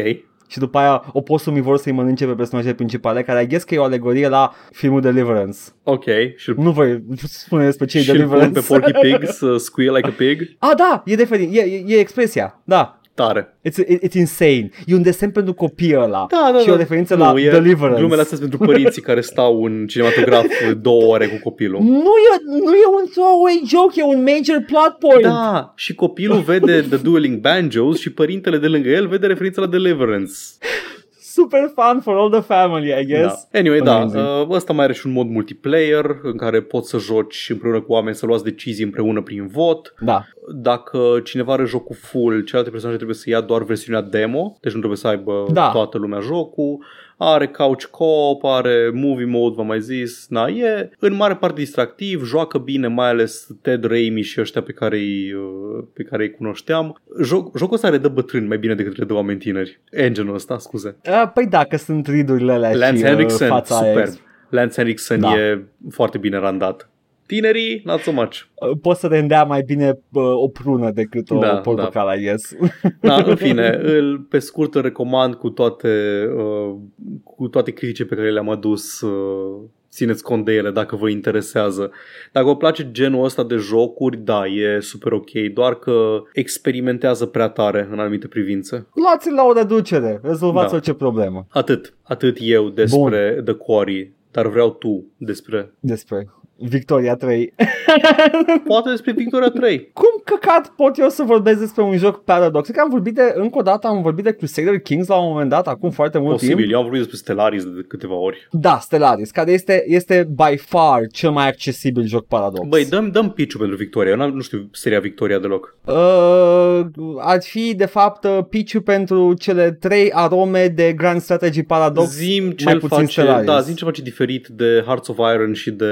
S1: Și după aia oposumii vor să-i mănânce pe personajele principale, care I guess că e o alegorie la filmul Deliverance.
S2: Ok. Și
S1: Nu voi spune despre ce e
S2: și îl pun
S1: Deliverance.
S2: pe Porky Pig să squeal like a pig.
S1: Ah, da, e, referin- e, e, e expresia, da.
S2: Tare.
S1: It's, it's insane. E un desen pentru copii ăla.
S2: Da, da,
S1: și
S2: da.
S1: o referință
S2: nu,
S1: la
S2: e,
S1: Deliverance.
S2: Glumele astea sunt pentru părinții care stau în cinematograf [LAUGHS] două ore cu copilul.
S1: Nu e, nu e un throwaway joke, e un major plot point.
S2: Da, și copilul vede The Dueling Banjos și părintele de lângă el vede referința la Deliverance. [LAUGHS]
S1: Super fun for all the family, I guess.
S2: Da. Anyway,
S1: Amazing.
S2: da, uh, ăsta mai are și un mod multiplayer în care poți să joci împreună cu oameni, să luați decizii împreună prin vot.
S1: Da.
S2: Dacă cineva are jocul full, celelalte persoane trebuie să ia doar versiunea demo, deci nu trebuie să aibă
S1: Da.
S2: toată lumea jocul. Are couch co-op, are movie mode, v-am mai zis. Na, e în mare parte distractiv, joacă bine, mai ales Ted Raimi și ăștia pe care îi, uh, pe care îi cunoșteam. Joc, jocul ăsta redă bătrâni mai bine decât redă oameni tineri. Engine-ul ăsta, scuze.
S1: Uh, păi da, că sunt ridurile alea
S2: Lance
S1: și
S2: Henriksen,
S1: uh, fața
S2: superb.
S1: aia.
S2: Lance Henriksen
S1: Da.
S2: e foarte bine randat. Tinerii, not so much.
S1: Uh, Poți să rendea mai bine uh, o prună decât o
S2: Da,
S1: portocală, I guess. [LAUGHS]
S2: Da, în fine, [LAUGHS] îl pe scurt îl recomand cu toate, uh, cu toate critice pe care le-am adus. Uh, țineți cont de ele dacă vă interesează. Dacă vă place genul ăsta de jocuri, da, e super ok, doar că experimentează prea tare în anumite privințe.
S1: Luați-l la o reducere, rezolvați
S2: Da.
S1: orice problemă
S2: Atât, atât eu despre The Quarry, dar vreau tu despre...
S1: despre Victoria 3. [LAUGHS]
S2: Poate despre Victoria 3.
S1: Cum căcat pot eu să vorbesc despre un joc Paradox? Cred că am vorbit de, încă o dată, am vorbit de Crusader Kings la un moment dat, acum foarte mult timp.
S2: Posibil, eu am vorbit despre Stellaris de câteva ori.
S1: Da, Stellaris, care este, este by far cel mai accesibil joc Paradox.
S2: Băi, dăm, dăm pitch pentru Victoria. Eu n-am- nu știu seria Victoria deloc.
S1: Uh, ar fi, de fapt, uh, pitch pentru cele trei arome de Grand Strategy Paradox.
S2: Zim ce
S1: mai
S2: el
S1: puțin
S2: face,
S1: Stellaris.
S2: da, zim ce face diferit de Hearts of Iron și de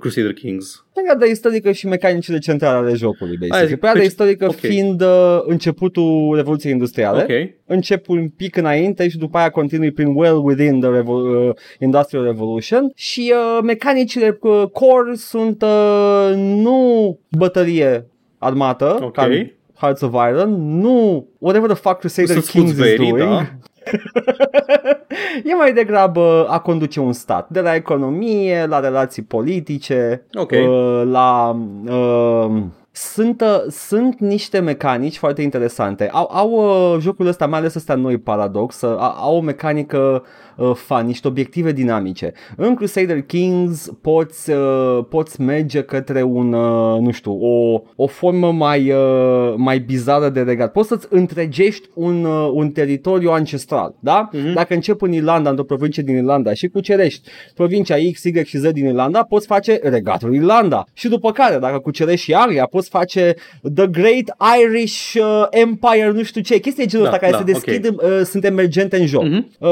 S2: Crusader Kings.
S1: Perioada istorică și mecanicile centrale ale jocului,
S2: Aia
S1: basic.
S2: zic,
S1: Perioada
S2: deci-
S1: istorică
S2: ok.
S1: fiind uh, începutul Revoluției Industriale.
S2: Ok.
S1: Încep un pic înainte și după aia continui prin well within the revo- uh, Industrial Revolution și uh, mecanicile uh, core sunt uh, nu bătălie armată,
S2: Ok.
S1: ca în Hearts of Iron, nu whatever the fuck Crusader
S2: Să-ți
S1: Kings
S2: scuți
S1: is
S2: verii,
S1: doing.
S2: da. [LAUGHS]
S1: e mai degrabă a conduce un stat, de la economie, la relații politice,
S2: Ok.
S1: uh, la... Uh, sunt, uh, sunt niște mecanici foarte interesante. Au, au uh, jocul ăsta, mai ales ăsta noi Paradox, uh, au o mecanică uh, fun, niște obiective dinamice. În Crusader Kings poți, uh, poți merge către un, uh, nu știu, o, o formă mai, uh, mai bizară de regat. Poți să-ți întregești un, uh, un teritoriu ancestral, da?
S2: Mhm.
S1: Dacă începi în Irlanda, într-o provincie din Irlanda și cucerești provincia X, Y și Z din Irlanda, poți face regatul Irlanda. Și după care, dacă cucerești și Anglia, poți face The Great Irish uh, Empire, nu știu ce, chestii de genul
S2: Da,
S1: ăsta care
S2: da,
S1: se deschid, uh, sunt emergente în joc.
S2: Mhm.
S1: Uh,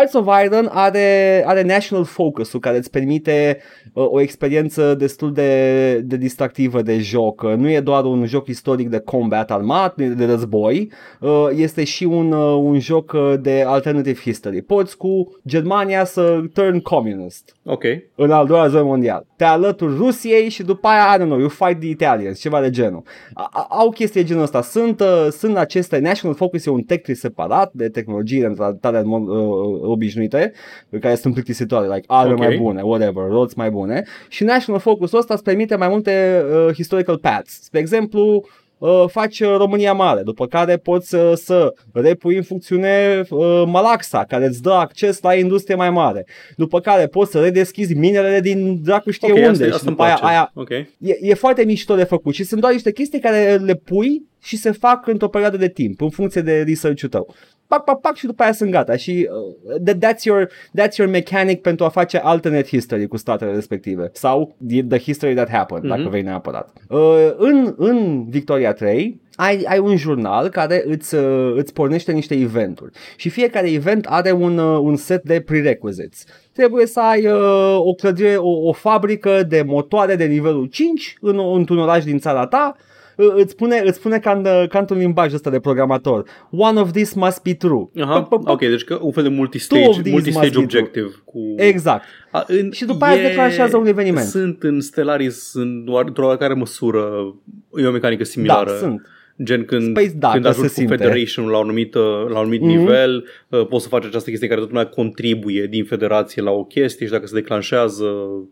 S1: Hearts of Iron are, are national focus-ul care îți permite uh, o experiență destul de, de distractivă de joc. Uh, nu e doar un joc istoric de combat armat, de război, uh, este și un, uh, un joc uh, de alternative history. Poți cu Germania să turn communist
S2: Ok.
S1: în al doilea război mondial. Te alături Rusiei și după aia, I don't know, you fight the Italians. Experience, ceva de genul. A- a- au chestii de genul ăsta. Sunt, uh, sunt aceste, National Focus e un tech tree separat de tehnologii de tale în mod uh, obișnuite, care sunt plictisitoare, like arme
S2: Ok.
S1: mai bune, whatever, roți mai bune. Și National Focus ăsta îți permite mai multe uh, historical paths. Spre exemplu, uh, faci uh, România Mare, după care poți uh, să repui în funcțiune uh, Malaxa, care îți dă acces la industrie mai mare. După care poți să redeschizi minerele din dracu știe
S2: Ok,
S1: unde
S2: asta,
S1: și
S2: asta îmi
S1: după aia,
S2: place.
S1: aia
S2: Ok.
S1: e, e foarte mișto de făcut și sunt doar niște chestii care le pui și se fac într-o perioadă de timp, în funcție de research-ul tău. Pac, pac, pac și după aia sunt gata și uh, that, that's, your, that's your mechanic pentru a face alternate history cu statele respective sau the, the history that happened, mm-hmm. dacă vrei neapărat. Uh, în, în Victoria 3 ai, ai un jurnal care îți, uh, îți pornește niște eventuri și fiecare event are un, uh, un set de prerequisites. Trebuie să ai uh, o clădire, o, o fabrică de motoare de nivelul 5 în, într-un oraș din țara ta uh, îți spune, îți spune ca, în, ca într-un limbaj ăsta de programator. One of these must be true.
S2: Aha,
S1: Păp, păp, păp.
S2: ok, deci că un fel de
S1: Two of
S2: multistage,
S1: these
S2: multistage
S1: must be
S2: objective. Cu...
S1: Exact.
S2: A, în,
S1: Și după aia declanșează un eveniment.
S2: Sunt în Stellaris în doar, într-o oarecare măsură, e o mecanică similară.
S1: Da, sunt.
S2: Gen când,
S1: Space, da,
S2: când
S1: că
S2: ajungi
S1: se
S2: cu
S1: simte.
S2: Federation la un anumit, la un anumit
S1: Mhm.
S2: nivel, uh, poți să faci această chestie care tot lumea contribuie din federație la o chestie și dacă se declanșează...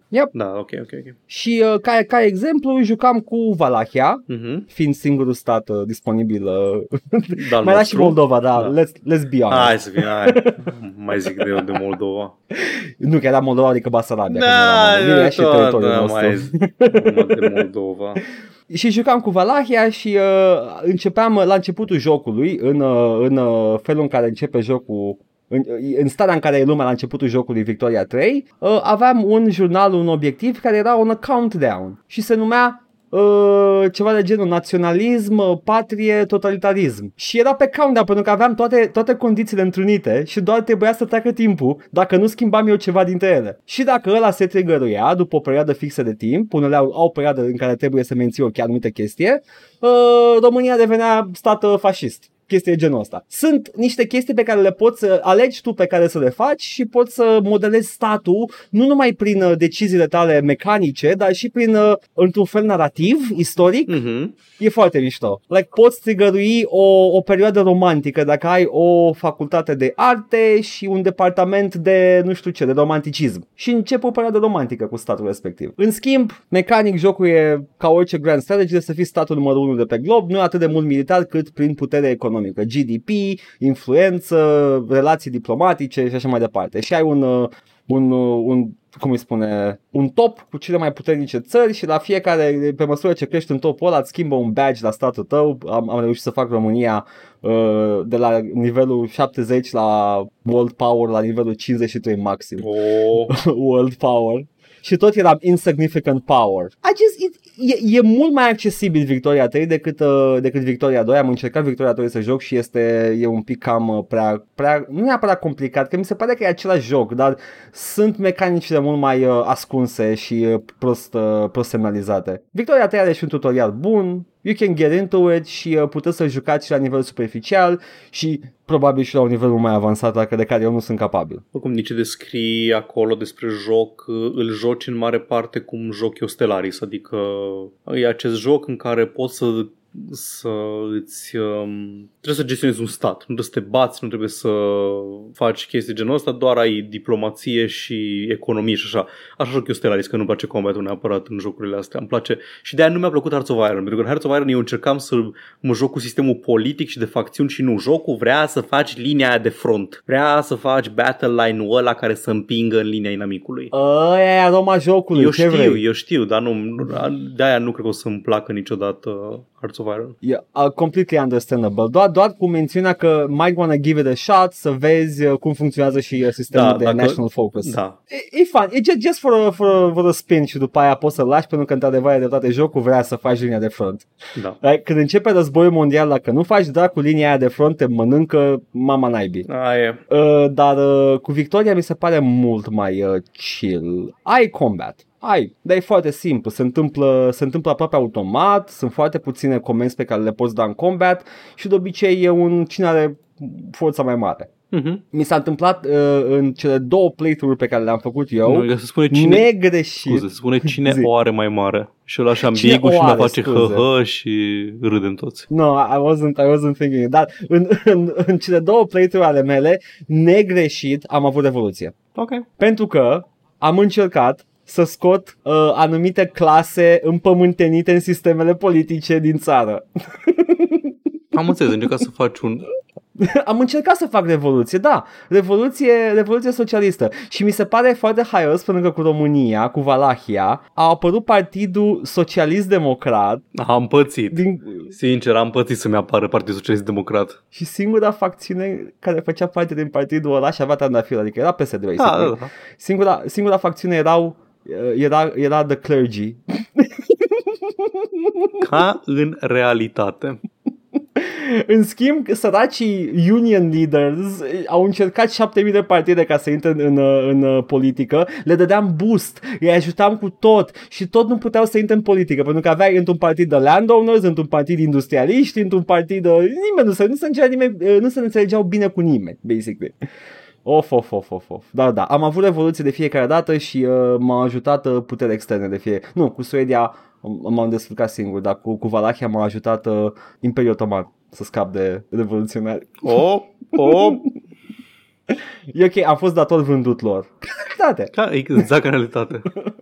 S1: Yep.
S2: Da, ok, ok, ok.
S1: Și uh, ca, ca exemplu jucam cu Valahia,
S2: Uh-huh.
S1: fiind singurul stat uh, disponibil. Uh,
S2: Da,
S1: mai era și Moldova, da,
S2: Da.
S1: let's, let's be honest.
S2: Hai să fie, hai. mai zic de, de Moldova.
S1: Nu, că era Moldova, adică Basarabia.
S2: Da,
S1: că nu era Moldova. Bine, era și
S2: tot,
S1: teritoriul
S2: da,
S1: nostru.
S2: mai zic numai de Moldova.
S1: Și jucam cu Valahia și uh, începeam uh, la începutul jocului, în, uh, în uh, felul în care începe jocul, în, în starea în care e lumea la începutul jocului Victoria 3, uh, aveam un jurnal, un obiectiv care era un countdown și se numea Uh, ceva de genul naționalism, uh, patrie, totalitarism. Și era pe countdown pentru că aveam toate, toate condițiile întrunite și doar trebuia să treacă timpul dacă nu schimbam eu ceva dintre ele. Și dacă ăla se trigăruia după o perioadă fixă de timp, unele au, au o perioadă în care trebuie să menții o chiar anumită chestie, uh, România devenea stat uh, fascist chestii de genul ăsta. Sunt niște chestii pe care le poți să alegi tu pe care să le faci și poți să modelezi statul nu numai prin uh, deciziile tale mecanice, dar și prin, uh, într-un fel narrativ, istoric.
S2: Mhm.
S1: E foarte mișto. Like, poți trigărui o, o perioadă romantică dacă ai o facultate de arte și un departament de, nu știu ce, de romanticism. Și începe o perioadă romantică cu statul respectiv. În schimb, mecanic jocul e ca orice grand strategy de să fii statul numărul 1 de pe glob, nu e atât de mult militar cât prin putere economică. GDP, influență, relații diplomatice și așa mai departe. Și ai un, uh, un, uh, un cum îi spune, un top cu cele mai puternice țări și la fiecare, pe măsură ce crești în topul ăla, îți schimbă un badge la statul tău. Am, am reușit să fac România uh, de la nivelul 70 la World Power la nivelul 53 maxim.
S2: Oh. [LAUGHS]
S1: World Power. Și tot eram insignificant power. I just, it, e, e mult mai accesibil Victoria 3 decât, uh, decât Victoria 2. Am încercat Victoria 2 să joc și este e un pic cam uh, prea, prea, nu neapărat complicat, că mi se pare că e același joc, dar sunt mecanicile mult mai uh, ascunse și uh, prost, uh, prost semnalizate. Victoria 3 are și un tutorial bun, you can get into it și uh, puteți să jucați și la nivel superficial și probabil și la un nivel mult mai avansat dacă de care eu nu sunt capabil.
S2: Oricum, nici descrii acolo despre joc, îl joci în mare parte cum joc eu Stellaris, adică e acest joc în care poți să să îți um, trebuie să gestionezi un stat, nu trebuie să te bați, nu trebuie să faci chestii genul ăsta, doar ai diplomație și economie și așa. Așa joc eu Stellaris, că nu-mi place combatul neapărat în jocurile astea. Îmi place și de aia nu mi-a plăcut Hearts of Iron, pentru că în Hearts of Iron eu încercam să mă joc cu sistemul politic și de facțiuni și nu. Jocul vrea să faci linia aia de front. Vrea să faci battle line-ul ăla care să împingă în linia inamicului.
S1: Aia e aroma jocului,
S2: Eu
S1: ce
S2: știu,
S1: vrei?
S2: eu știu, dar nu, nu- de-aia nu cred că o să-mi placă niciodată Hearts of Iron.
S1: Yeah, uh, completely understandable. Doar, doar cu mențiunea că might wanna give it a shot să vezi uh, cum funcționează și uh, sistemul
S2: Da,
S1: de
S2: dacă-
S1: national focus.
S2: Da.
S1: E, e fun, e just, just for, a, for, a, for a spin și după aia poți să lași pentru că într-adevăr e de toate jocul vrea să faci linia de front.
S2: Da.
S1: Like, Când începe războiul mondial, dacă nu faci dracu linia aia de front, te mănâncă mama naibii.
S2: Aia.
S1: Uh, dar uh, cu Victoria mi se pare mult mai uh, chill. Ai combat. Ai, dar e foarte simplu, se întâmplă, se întâmplă aproape automat, sunt foarte puține comenzi pe care le poți da în combat și de obicei e un cine are forța mai mare.
S2: Mhm.
S1: Mi s-a întâmplat uh, în cele două playthrough-uri pe care le-am făcut eu,
S2: Nu, se spune cine,
S1: negreșit.
S2: scuze, se spune [LAUGHS] cine
S1: Zi.
S2: o are mai mare. Și ăla așa
S1: Cine
S2: ambigu
S1: o
S2: și ne
S1: are,
S2: face
S1: scuze.
S2: hă și râdem toți.
S1: No, I wasn't, I wasn't thinking. Dar în, [LAUGHS] în, în cele două playthrough ale mele, negreșit, am avut revoluție.
S2: Ok.
S1: Pentru că am încercat să scot uh, anumite clase împământenite în sistemele politice din țară. [LAUGHS]
S2: Am înțeles, încerca să faci un... [LAUGHS]
S1: am încercat să fac revoluție, da, revoluție, revoluție socialistă și mi se pare foarte haios pentru că cu România, cu Valahia, a apărut partidul socialist-democrat
S2: Am pățit.
S1: din,
S2: Sincer, am pățit să-mi apară Partidul Socialist Democrat.
S1: și singura facțiune care făcea parte din partidul ăla și avea trandafir, adică era PSD,
S2: Da,
S1: basically.
S2: da, da.
S1: Singura, singura facțiune erau uh, era, era The Clergy. [LAUGHS]
S2: Ca în realitate.
S1: În schimb, săracii union leaders au încercat 7000 de partide ca să intre în, în, în, în politică, le dădeam boost, îi ajutam cu tot și tot nu puteau să intre în politică, pentru că aveai într-un partid de landowners, într-un partid de industrialiști, într-un partid de... Nimeni nu se, nu se, înțelegea nimeni, nu se înțelegeau bine cu nimeni, basically. Of, of, of, of, of. Da, da. Am avut revoluție de fiecare dată și uh, m-a ajutat uh, putere externe de fie. Nu, cu Suedia m- m-am descurcat singur, dar cu, cu Valahia m-a ajutat uh, Imperiul Otoman să scap de revoluționari.
S2: O, o,
S1: E ok, am fost dator vândut lor. [LAUGHS] Date.
S2: ca, exact în realitate. [LAUGHS]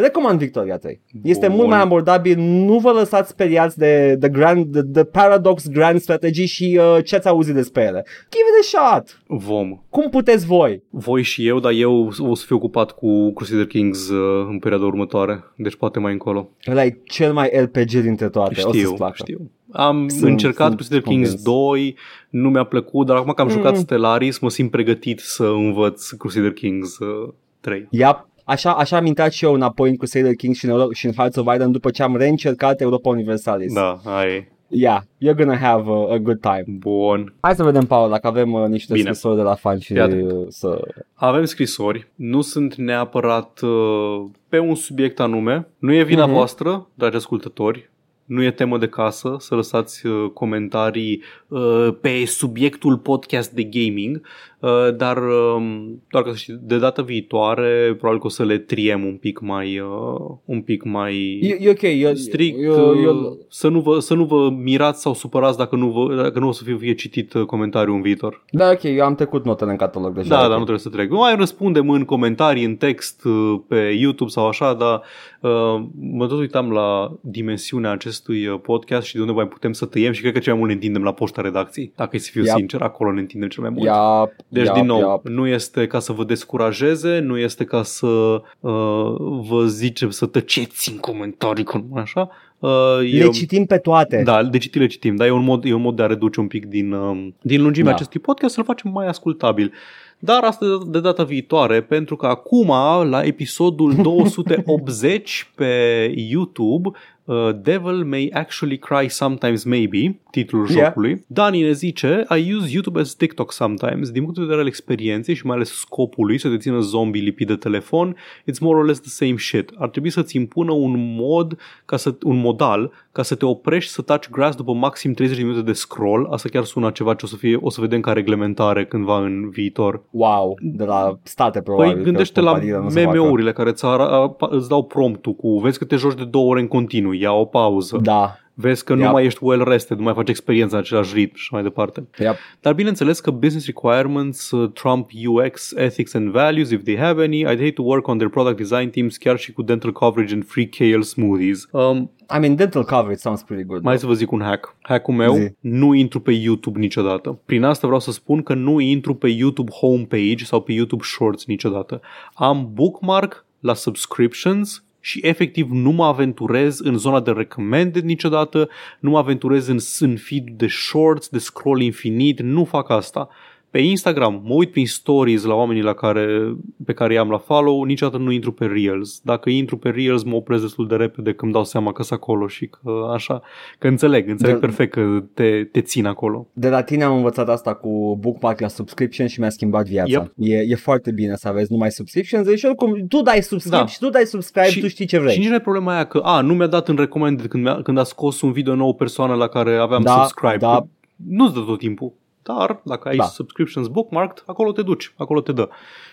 S1: Recomand Victoria 3. Este
S2: Bun.
S1: mult mai abordabil, nu vă lăsați speriați de the, grand, the, the Paradox Grand Strategy și uh, ce ați auzit despre ele. Give it a shot!
S2: Vom.
S1: Cum puteți voi?
S2: Voi și eu, dar eu o să fiu ocupat cu Crusader Kings uh, în perioada următoare. Deci poate mai încolo.
S1: Ăla e cel mai RPG dintre toate. o
S2: Știu,
S1: să-ți placă.
S2: știu. Am
S1: Sunt-
S2: încercat
S1: sunt
S2: Crusader Kings
S1: convins.
S2: 2, nu mi-a plăcut, dar acum că am jucat
S1: Mm.
S2: Stellaris, mă simt pregătit să învăț Crusader Kings uh, 3.
S1: Yep. Așa, așa am intrat și eu înapoi în Crusader Kings și în, Euro- și în Hearts of Iron după ce am reîncercat Europa Universalis.
S2: Da, ai.
S1: Yeah, you're gonna have a, a good time.
S2: Bun.
S1: Hai să vedem, Paul, dacă avem uh, niște
S2: Bine.
S1: scrisori de la fan și
S2: Fii atent.
S1: uh, să...
S2: Avem scrisori, nu sunt neapărat uh, pe un subiect anume. Nu e vina
S1: Mhm.
S2: voastră, dragi ascultători. Nu e temă de casă să lăsați uh, comentarii uh, pe subiectul podcast de gaming, uh, dar uh, doar ca să știți, de data viitoare probabil că o să le triem un pic mai uh, un pic mai
S1: E, e ok, eu,
S2: strict,
S1: eu,
S2: uh,
S1: eu,
S2: să, nu vă, să nu vă mirați sau supărați dacă nu, vă, dacă nu o să fie, fie citit uh, comentariul în viitor.
S1: da, ok, eu am trecut notele în catalog deja.
S2: Da,
S1: ok.
S2: dar nu trebuie să trec. Mai răspundem în comentarii, în text, uh, pe YouTube sau așa, dar uh, mă tot uitam la dimensiunea acestui uh, podcast și de unde mai putem să tăiem și cred că cel mai mult ne întindem la poșta redacției. Dacă e să fiu
S1: Yep.
S2: sincer, acolo ne întindem cel mai mult.
S1: Yep,
S2: Deci,
S1: yep,
S2: din nou,
S1: yep.
S2: nu este ca să vă descurajeze, nu este ca să uh, vă zicem să tăceți în comentarii, cum așa. Uh,
S1: Le
S2: eu-
S1: citim pe toate.
S2: da, de citit le citim, dar e un mod, e un mod de a reduce un pic din, um, din lungimea
S1: Da.
S2: acestui podcast, să-l facem mai ascultabil. Dar asta de, de data viitoare, pentru că acum, la episodul [LAUGHS] 280 pe YouTube, uh, Devil May Actually Cry Sometimes Maybe, titlul
S1: Yeah.
S2: jocului, Dani ne zice I use YouTube as TikTok sometimes. Din punct de vedere al experienței și mai ales scopului să te țină zombie lipit de telefon, it's more or less the same shit. Ar trebui să-ți impună un mod, ca să, un modal, ca să te oprești să taci grass după maxim 30 de minute de scroll. Asta chiar sună ceva ce o să, fie, o să vedem ca reglementare cândva în viitor.
S1: Wow, de la state probabil.
S2: Păi
S1: că
S2: gândește la
S1: companiile nu o să facă.
S2: meme-urile care îți, ara, îți dau promptul cu vezi că te joci de două ore în continuu, ia o pauză.
S1: Da,
S2: Vezi că nu
S1: Yep.
S2: mai ești well rested, nu mai faci experiența în același ritm și mai departe.
S1: yep.
S2: Dar bineînțeles că business requirements uh, trump UX, ethics and values if they have any. I'd hate to work on their product design teams chiar și cu dental coverage and free kale smoothies. Um,
S1: I mean, dental coverage sounds pretty good.
S2: mai să vă zic un hack. Hack-ul meu,
S1: Zi.
S2: nu intru pe YouTube niciodată. Prin asta vreau să spun că nu intru pe YouTube homepage sau pe YouTube Shorts niciodată. Am bookmark la subscriptions și efectiv nu mă aventurez în zona de recommended niciodată, nu mă aventurez în, în feed de shorts, de scroll infinit, nu fac asta. Pe Instagram mă uit prin stories la oamenii la care, pe care i-am la follow, niciodată nu intru pe Reels. Dacă intru pe Reels mă opresc destul de repede când dau seama că sunt acolo și că așa, că înțeleg, înțeleg
S1: De-
S2: perfect că te, te țin acolo.
S1: De la tine am învățat asta cu bookmark la subscription și mi-a schimbat viața.
S2: Yep.
S1: E, e foarte bine să aveți numai subscriptions, deci oricum tu dai subscribe
S2: Da.
S1: și tu dai subscribe,
S2: Și-
S1: tu știi ce vrei.
S2: Și nici nu e problema aia că, a, nu mi-a dat în recommended când, mi-a, când a scos un video nou o persoană la care aveam
S1: Da,
S2: subscribe.
S1: da.
S2: Că Nu-ți dă tot timpul. Dar dacă ai
S1: Da.
S2: subscriptions bookmarked, acolo te duci, acolo te dă.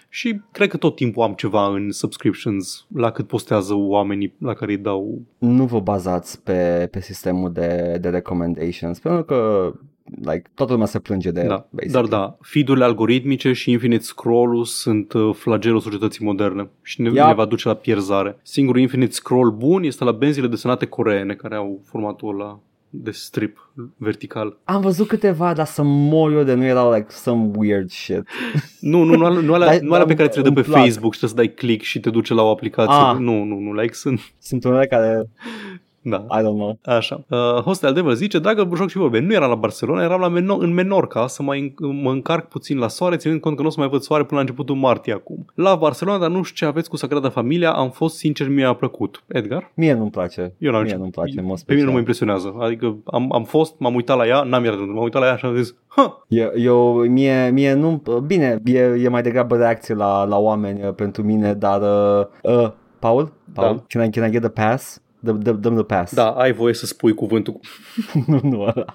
S2: Și cred că tot timpul am ceva în subscriptions la cât postează oamenii la care îi dau.
S1: Nu vă bazați pe, pe sistemul de, de recommendations, pentru că like, toată lumea se plânge de el,
S2: Da.
S1: basic.
S2: Dar da, feed-urile algoritmice și infinite scroll-ul sunt uh, flagelul societății moderne și ne,
S1: Yep.
S2: ne va duce la pierzare. Singurul infinite scroll bun este la benzile desenate coreene care au formatul ăla de strip vertical.
S1: Am văzut câteva, dar să mor eu de nu erau like some weird shit. [LAUGHS]
S2: Nu, nu, nu, nu alea,
S1: Dar-
S2: nu alea pe care ți le dă
S1: îmi
S2: pe
S1: plac.
S2: Facebook și trebuie să dai click și te duce la o aplicație.
S1: Ah.
S2: Nu, nu, nu, like sunt...
S1: Sunt unele care,
S2: Da.
S1: I don't know.
S2: Așa. Uh, Hostel Devil zice, dragă joc și vorbe, nu eram la Barcelona, eram la Meno- în Menorca să mai înc- mă încarc puțin la soare, ținând cont că nu o să mai văd soare până la începutul martie acum. La Barcelona, dar nu știu ce aveți cu Sagrada Familia, am fost sincer, mi-a plăcut. Edgar?
S1: Mie nu-mi place.
S2: Eu n-am
S1: Mie
S2: ce-
S1: nu-mi place, în mod
S2: Pe mine nu mă
S1: special.
S2: impresionează. Adică am, am fost, m-am uitat la ea, n-am iertat, m-am uitat la ea și am zis, ha,
S1: Eu, eu mie, mie nu, bine, e, e mai degrabă reacție la, la oameni uh, pentru mine, dar, uh, uh, Paul? Paul?
S2: Da.
S1: Can, I, can I get the pass? Dă- dă- Dăm the pass.
S2: da, ai voie să spui cuvântul. [LAUGHS]
S1: nu, nu ăla.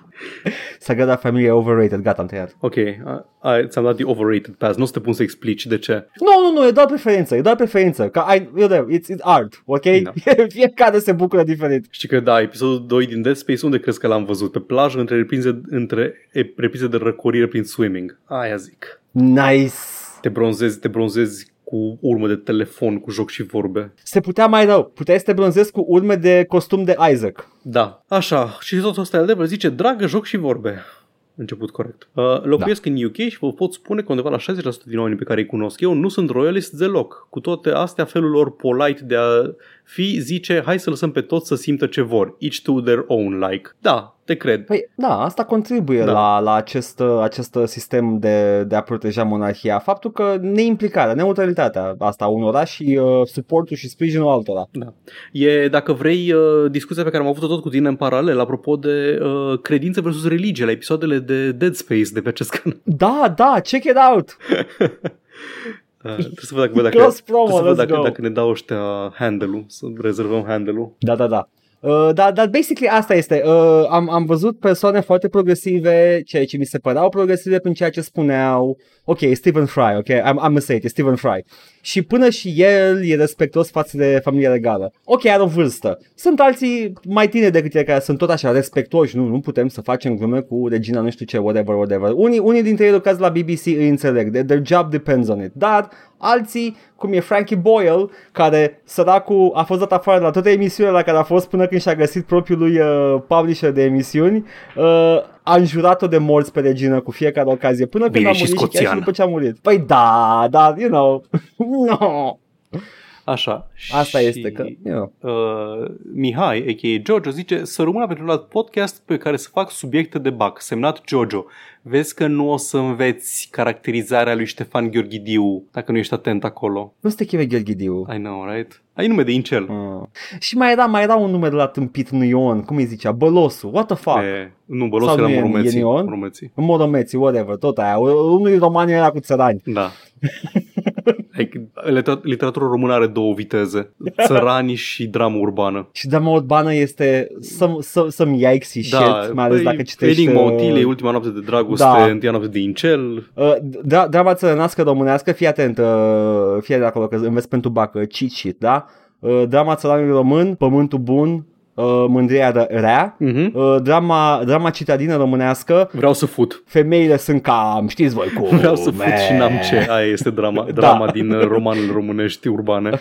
S1: Sagrada Familie e overrated, gata, am tăiat.
S2: Ok, a, a, ți-am dat the overrated pass, nu o să te pun să explici de ce.
S1: Nu, nu, nu, e doar preferință, e doar preferință. Că ai, eu de, it's, it's art, ok?
S2: Da. [LAUGHS]
S1: Fiecare se bucură diferit.
S2: Știi că da, episodul 2 din Dead Space, unde crezi că l-am văzut? Pe plajă, între reprize, între e- reprize de răcorire prin swimming. Aia zic.
S1: Nice.
S2: Te bronzezi, te bronzezi cu urmă de telefon, cu joc și vorbe.
S1: Se putea mai rău. Puteai să te bronzezi cu urme de costum de Isaac.
S2: Da, așa. Și tot ăsta de zice, dragă joc și vorbe. Început corect. Uh, locuiesc da. în UK și vă pot spune că undeva la 60% din oamenii pe care îi cunosc eu nu sunt royalist deloc. Cu toate astea, felul lor polite de a fi zice, hai să lăsăm pe toți să simtă ce vor. Each to their own, like. Da, te cred.
S1: Păi, da, asta contribuie
S2: Da.
S1: la, la acest, acest sistem de, de a proteja monarhia. Faptul că neimplicarea, neutralitatea asta a unora și uh, suportul și sprijinul altora.
S2: Da. E, dacă vrei, uh, discuția pe care am avut-o tot cu tine în paralel, apropo de uh, credință versus religie, la episoadele de Dead Space de pe acest canal.
S1: Da, da, check it out! [LAUGHS]
S2: Uh, trebuie să văd dacă, văd dacă,
S1: Cross promo,
S2: trebuie să văd
S1: let's
S2: dacă,
S1: go.
S2: dacă ne dau ăștia handle-ul, să rezervăm handle-ul.
S1: Da, da, da. Uh, dar, dar basically asta este. Uh, am, am văzut persoane foarte progresive, ceea ce mi se păreau progresive prin ceea ce spuneau. Ok, Stephen Fry, ok, I'm, I'm a say it, e Stephen Fry. Și până și el e respectuos față de familia regală. Ok, are o vârstă. Sunt alții mai tineri decât el care sunt tot așa respectuoși. Nu, nu putem să facem glume cu regina nu știu ce, whatever, whatever. Unii, unii dintre ei lucrează la BBC, îi înțeleg. Their, their job depends on it. Dar alții, cum e Frankie Boyle, care săracul a fost dat afară la toate emisiunile la care a fost până când și-a găsit propriul lui uh, publisher de emisiuni, uh, a înjurat-o de morți pe regină cu fiecare ocazie, până când
S2: Bine,
S1: a
S2: și
S1: murit și chiar și
S2: scoțian.
S1: după ce a murit. Păi da, da, you know, [LAUGHS] no.
S2: Așa.
S1: Asta
S2: și,
S1: este că, you know.
S2: Uh, Mihai, a.k.a. Jojo, zice să rămână pentru un alt podcast pe care să fac subiecte de bug. Semnat Jojo. Vezi că nu o să înveți caracterizarea lui Ștefan Gheorghidiu dacă nu ești atent acolo.
S1: Nu te chive Gheorghidiu.
S2: I know, right? Ai nume de incel.
S1: Uh. Și mai era, mai era un nume de la tâmpit în Ion, cum îi zicea, Bălosu, what the fuck?
S2: E, nu, bălos
S1: Sau
S2: era
S1: nu e- e
S2: moromeții.
S1: Neon?
S2: moromeții.
S1: Moromeții, whatever, tot aia. Unul romani era cu țărani.
S2: Da. [LAUGHS] like, litera- literatura română are două viteze. [LAUGHS] Țărani și dramă urbană.
S1: Și drama urbană este some, some, some yikesy shit, mai ales
S2: păi,
S1: dacă citești...
S2: Enigma
S1: uh,
S2: Otilei, ultima noapte de dragoste,
S1: Da.
S2: întâia noapte de incel.
S1: Uh, dra- drama țărănească românească, fii atent, uh, fii atent acolo că înveți pentru bacă, cheat sheet, da? Uh, drama țăranului român, pământul bun, uh, mândria ră- rea,
S2: Uh-huh.
S1: uh, drama, drama citadină românească,
S2: Vreau să fut.
S1: femeile sunt cam, știți voi cum,
S2: Vreau să fut și n-am ce. Aia este drama, [LAUGHS] drama
S1: Da.
S2: din uh, romanele românești urbane. [LAUGHS]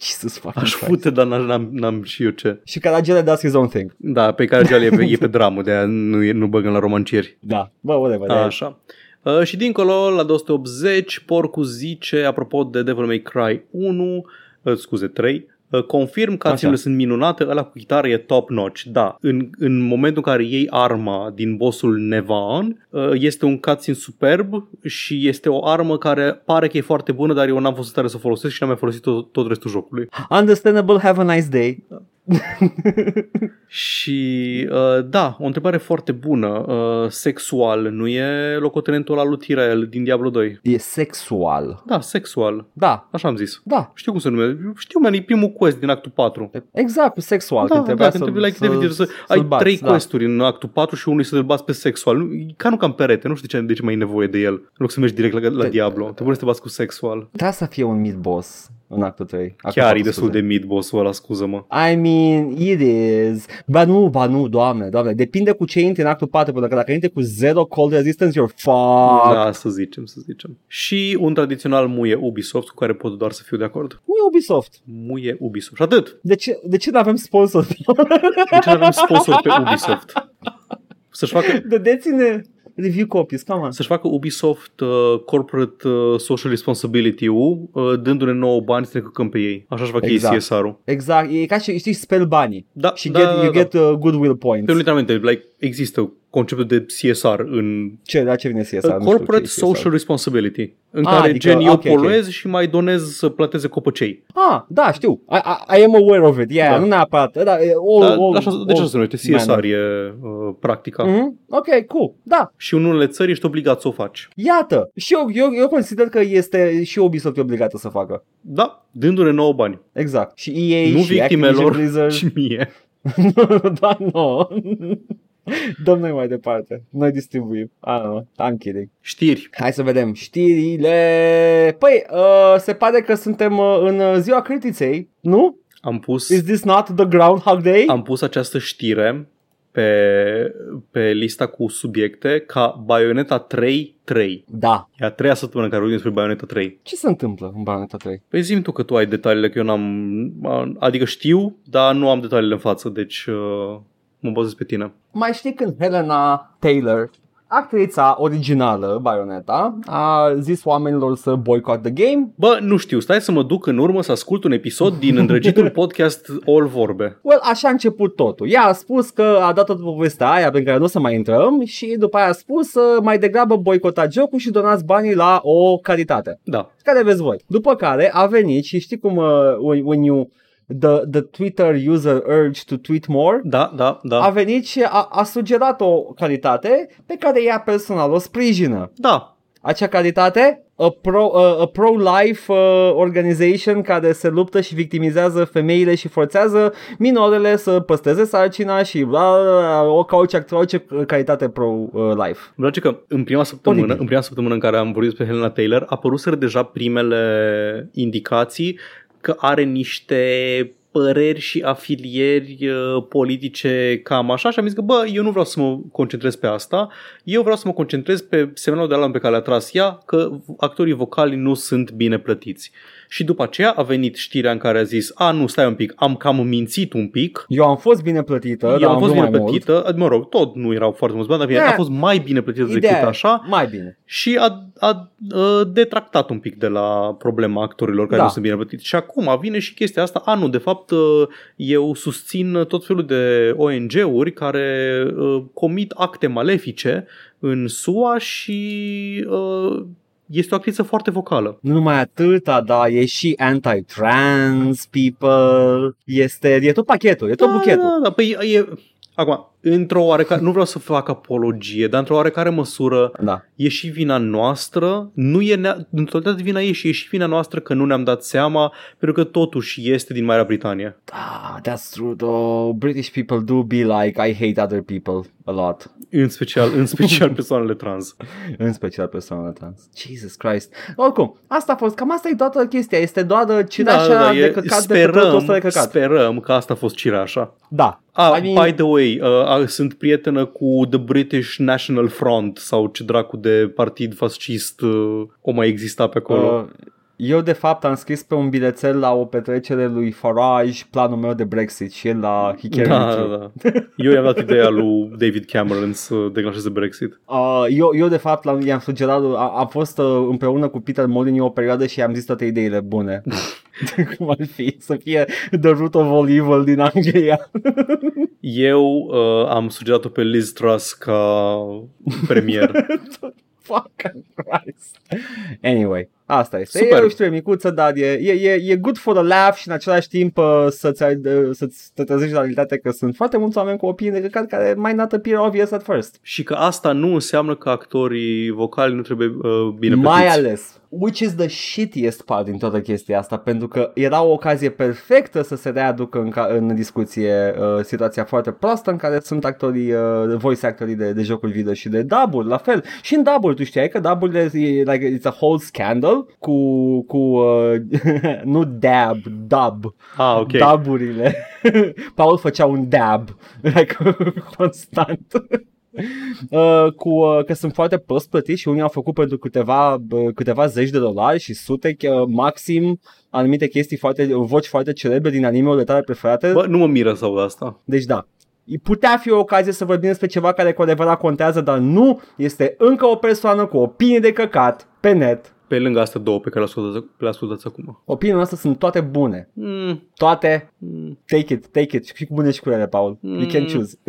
S1: Jesus fucking
S2: Aș
S1: Christ.
S2: fute, dar n-am, n-am, n-am și eu ce.
S1: Și Caragele does his own thing.
S2: Da, pe care e pe, [LAUGHS] e pe dramă, de aia nu, e, nu băgăm la romancieri.
S1: Da, bă, whatever. de-
S2: Așa. Uh, și dincolo, la 280, Porcu zice, apropo de Devil May Cry 1, uh, scuze, 3, uh, confirm că acțiunile sunt minunate, ăla cu chitară e top notch. Da, în, în momentul în care iei arma din bossul Nevan, uh, este un cutscene superb și este o armă care pare că e foarte bună, dar eu n-am fost în stare să o folosesc și n-am mai folosit tot, tot restul jocului.
S1: Understandable, have a nice day. [LAUGHS]
S2: Și uh, da, o întrebare foarte bună. Uh, sexual nu e locotenentul al lui Tirael din Diablo 2?
S1: E sexual.
S2: Da, sexual.
S1: Da,
S2: Așa am zis.
S1: da.
S2: Știu cum se numește. Știu, man, e primul quest din actul 4.
S1: Exact, cu sexual.
S2: Da,
S1: când
S2: da,
S1: trebuia
S2: când
S1: să,
S2: trebuie like,
S1: să,
S2: David, să,
S1: să,
S2: ai
S1: bați,
S2: trei
S1: da.
S2: questuri în actul 4 și unul să-l bați pe sexual. Nu, e ca nu cam perete, nu știu de ce, de ce mai ai nevoie de el. În loc să mergi direct la, la
S1: Te-
S2: Diablo. Te pune să te bați cu sexual.
S1: Trebuia să fie un mid-boss în actul 3. Actul
S2: Chiar e
S1: 4,
S2: destul
S1: scuze.
S2: de mid boss-ul ăla, scuză-mă.
S1: I mean, it is. Ba nu, ba nu, doamne, doamne. Depinde cu ce intri în actul 4, pentru că dacă intri cu zero cold resistance, you're fucked.
S2: Da, să zicem, să zicem. Și un tradițional muie Ubisoft cu care pot doar să fiu de acord.
S1: Nu e Ubisoft.
S2: Muie Ubisoft. Și atât.
S1: De ce, de ce nu avem sponsor?
S2: De ce nu avem sponsor pe Ubisoft? [LAUGHS] Să-și facă,
S1: Dădeți-ne review copies, come on.
S2: să-și facă Ubisoft uh, Corporate uh, Social Responsibility-ul uh, dându-ne nouă bani să ne căcăm pe ei. Așa-și fac
S1: Exact.
S2: ei CSR-ul.
S1: Exact, e ca și, știi, spell banii.
S2: Da,
S1: Și
S2: da,
S1: get,
S2: da,
S1: you
S2: da.
S1: get uh, goodwill points.
S2: Pe literalmente, like, există conceptul de CSR în
S1: Ce, la ce vine CSR? Nu știu
S2: Corporate
S1: ce e CSR.
S2: Social Responsibility, în
S1: Ah,
S2: care
S1: adică,
S2: gen eu
S1: ok, ok.
S2: poluez și mai donez să plăteze copăcei.
S1: Ah, da, știu. I, I, I am aware of it. Yeah,
S2: Da.
S1: nu neapărat. Da, e all,
S2: Da,
S1: all,
S2: așa, de ce
S1: all
S2: se numește? CSR e uh, practica.
S1: Mhm. Ok, cool. Da,
S2: Și în unele țări ești obligat să o faci.
S1: iată. Și eu, eu, eu consider că este și Ubisoft e obligată să facă.
S2: Da, dându-ne nouă bani.
S1: Exact. Și EA
S2: nu
S1: și Activision
S2: victimelor
S1: Blizzard.
S2: și mie. [LAUGHS]
S1: da, nu. [LAUGHS] Dăm noi mai departe. Noi distribuim. I don't know. I'm kidding.
S2: Știri.
S1: Hai să vedem știrile. Păi, uh, se pare că suntem uh, în uh, ziua critiței, nu?
S2: Am pus,
S1: Is this not the Groundhog Day?
S2: am pus această știre pe, pe lista cu subiecte ca Bayonetta 3 3.
S1: Da.
S2: E a treia săptămână care vorbim despre Bayonetta 3.
S1: Ce se întâmplă în Bayonetta 3?
S2: Păi zi tu că tu ai detaliile, că eu n-am... Adică știu, dar nu am detaliile în față, deci uh, mă bazez pe tine.
S1: Mai știi când Helena Taylor, actrița originală Bayonetta, a zis oamenilor să boycott the game?
S2: Bă, nu știu, stai să mă duc în urmă să ascult un episod din îndrăgitul [LAUGHS] podcast All Vorbe.
S1: Well, așa a început totul. Ea a spus că a dat toată povestea aia pe care nu o să mai intrăm și după aia a spus să mai degrabă boicotați jocul și donați banii la o caritate.
S2: Da.
S1: Care vezi voi. După care a venit și știi cum uh, when, when you the, the Twitter user urge to tweet more
S2: Da, da, da.
S1: a venit și a, a sugerat o calitate pe care ea personal o sprijină.
S2: Da.
S1: Acea calitate, a, pro, a, a pro-life uh, organization care se luptă și victimizează femeile și forțează minorele să păstreze sarcina și bla, bla, bla, o cauce, orice calitate pro-life.
S2: Îmi place că în prima săptămână,
S1: Oribil.
S2: în prima săptămână în care am vorbit despre Helena Taylor, apăruseră deja primele indicații că are niște păreri și afilieri uh, politice cam așa și am zis că bă, eu nu vreau să mă concentrez pe asta, eu vreau să mă concentrez pe semnalul de alarmă pe care le-a tras ea, că actorii vocali nu sunt bine plătiți. Și după aceea a venit știrea în care a zis, a nu, stai un pic, am cam mințit un pic,
S1: Eu am fost bine plătită, dar
S2: eu am
S1: am
S2: fost
S1: vrut
S2: bine
S1: mai mult.
S2: plătită, mă rog, tot nu erau foarte mulți bani, dar bine,
S1: Da.
S2: a fost mai bine plătită decât
S1: Ideea e,
S2: așa
S1: Mai bine.
S2: și a, a, a detractat un pic de la problema actorilor care
S1: Da.
S2: nu sunt bine plătiți. Și acum vine și chestia asta, a nu, de fapt uh, eu susțin tot felul de ONG-uri care uh, comit acte malefice în SUA și uh, este o actriță foarte vocală.
S1: Nu numai atâta, da, e și anti-trans people, este, e tot pachetul, e tot buchetul.
S2: Da, da, păi e, acum, într-o oarecare, nu vreau să fac apologie, dar într-o oarecare măsură
S1: Da.
S2: e și vina noastră, nu e nea, în totalitate vina ei și e și vina noastră că nu ne-am dat seama, pentru că totuși este din Marea Britanie.
S1: Da, that's true though. British people do be like, I hate other people a lot.
S2: În special, în special persoanele trans. [LAUGHS]
S1: În special persoanele trans. Jesus Christ. Oricum, asta a fost, cam asta e toată chestia. Este doar cireașa de
S2: e-
S1: căcat de pe tortul ăsta de
S2: sperăm,
S1: căcat.
S2: sperăm că asta a fost cireașa.
S1: Da.
S2: Ah,
S1: I mean-
S2: by the way, uh, sunt prietenă cu The British National Front sau ce dracu de partid fascist uh, o mai exista pe acolo.
S1: Uh, eu de fapt am scris pe un bilețel la o petrecere lui Farage planul meu de Brexit și el la He carried
S2: da,
S1: me
S2: da,
S1: through.
S2: da. Eu i-am dat ideea lui David Cameron să declanșeze Brexit.
S1: Uh, eu, eu de fapt l-am, i-am sugerat, a, am fost uh, împreună cu Peter Molyneux o perioadă și i-am zis toate ideile bune. [LAUGHS] [LAUGHS] Cum ar fi să fie The Root of All Evil din Anglia. [LAUGHS]
S2: Eu uh, am sugerat-o pe Liz Truss ca [LAUGHS] premier.
S1: Fucking Christ. Anyway, Asta este.
S2: Super.
S1: E o știre micuță, dar e, e, e, e good for a laugh și în același timp uh, să-ți, ai- uh, să-ți te trezești la realitate că sunt foarte mulți oameni cu opinii de căcat care might not appear obvious at first.
S2: Și că asta nu înseamnă că actorii vocali nu trebuie uh, bine
S1: Mai
S2: plătiți.
S1: ales. Which is the shittiest part din toată chestia asta, pentru că era o ocazie perfectă să se readucă în, ca, în discuție uh, situația foarte proastă în care sunt actorii, uh, voice actorii de, de jocuri video și de dub la fel. Și în dub tu știai că dub e like, it's a whole scandal cu, cu uh, [LAUGHS] nu dab, dub,
S2: Ah, ok.
S1: daburile. [LAUGHS] Paul făcea un dab, like, [LAUGHS] constant. Uh, cu, uh, că sunt foarte prost plătiți și unii au făcut pentru câteva, uh, câteva zeci de dolari și sute uh, maxim anumite chestii foarte, voci foarte celebre din anime-urile tale preferate.
S2: Bă, nu mă miră să aud asta.
S1: Deci da, putea fi o ocazie să vorbim despre ceva care cu adevărat contează, dar nu este încă o persoană cu opinie de căcat pe net.
S2: Pe lângă astea două pe care le ascultați, le ascultați acum.
S1: Opiniile noastre sunt toate bune.
S2: Mm,
S1: Toate.
S2: mm.
S1: Take it, take it. Și cu bune și cu rele, Paul. You can
S2: Mm.
S1: choose. [LAUGHS]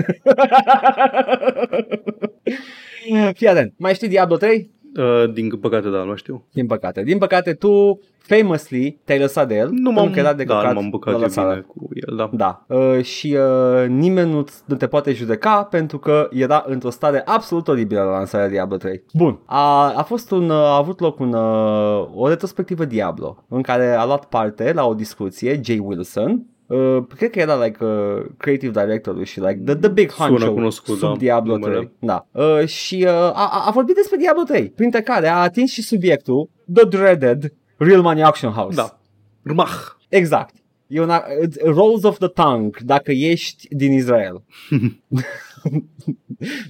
S1: Fii atent. Mai știi Diablo 3?
S2: Uh, din păcate, da, nu știu.
S1: Din păcate. Din păcate, tu famously te-ai lăsat de el.
S2: Nu
S1: pentru
S2: m-am,
S1: că era de
S2: da,
S1: căcat
S2: nu m-am băcat
S1: la
S2: eu
S1: lăsare.
S2: bine cu el, da.
S1: Da. Uh, și uh, nimeni nu, nu te poate judeca pentru că era într-o stare absolut oribilă la lansarea Diablo 3. Bun. A, a fost un, uh, a avut loc un, uh, o retrospectivă Diablo în care a luat parte la o discuție Jay Wilson Uh, cred că era like uh, creative directorul și like the, the big
S2: Sună
S1: honcho
S2: cunoscut,
S1: sub
S2: da,
S1: Diablo
S2: numele.
S1: 3. Da. Uh, și uh, a, a- a vorbit despre Diablo 3, printre care a atins și subiectul The Dreaded Real Money Auction House.
S2: Da. Rmah.
S1: Exact. E una, it's rolls of the tongue dacă ești din Israel. [LAUGHS]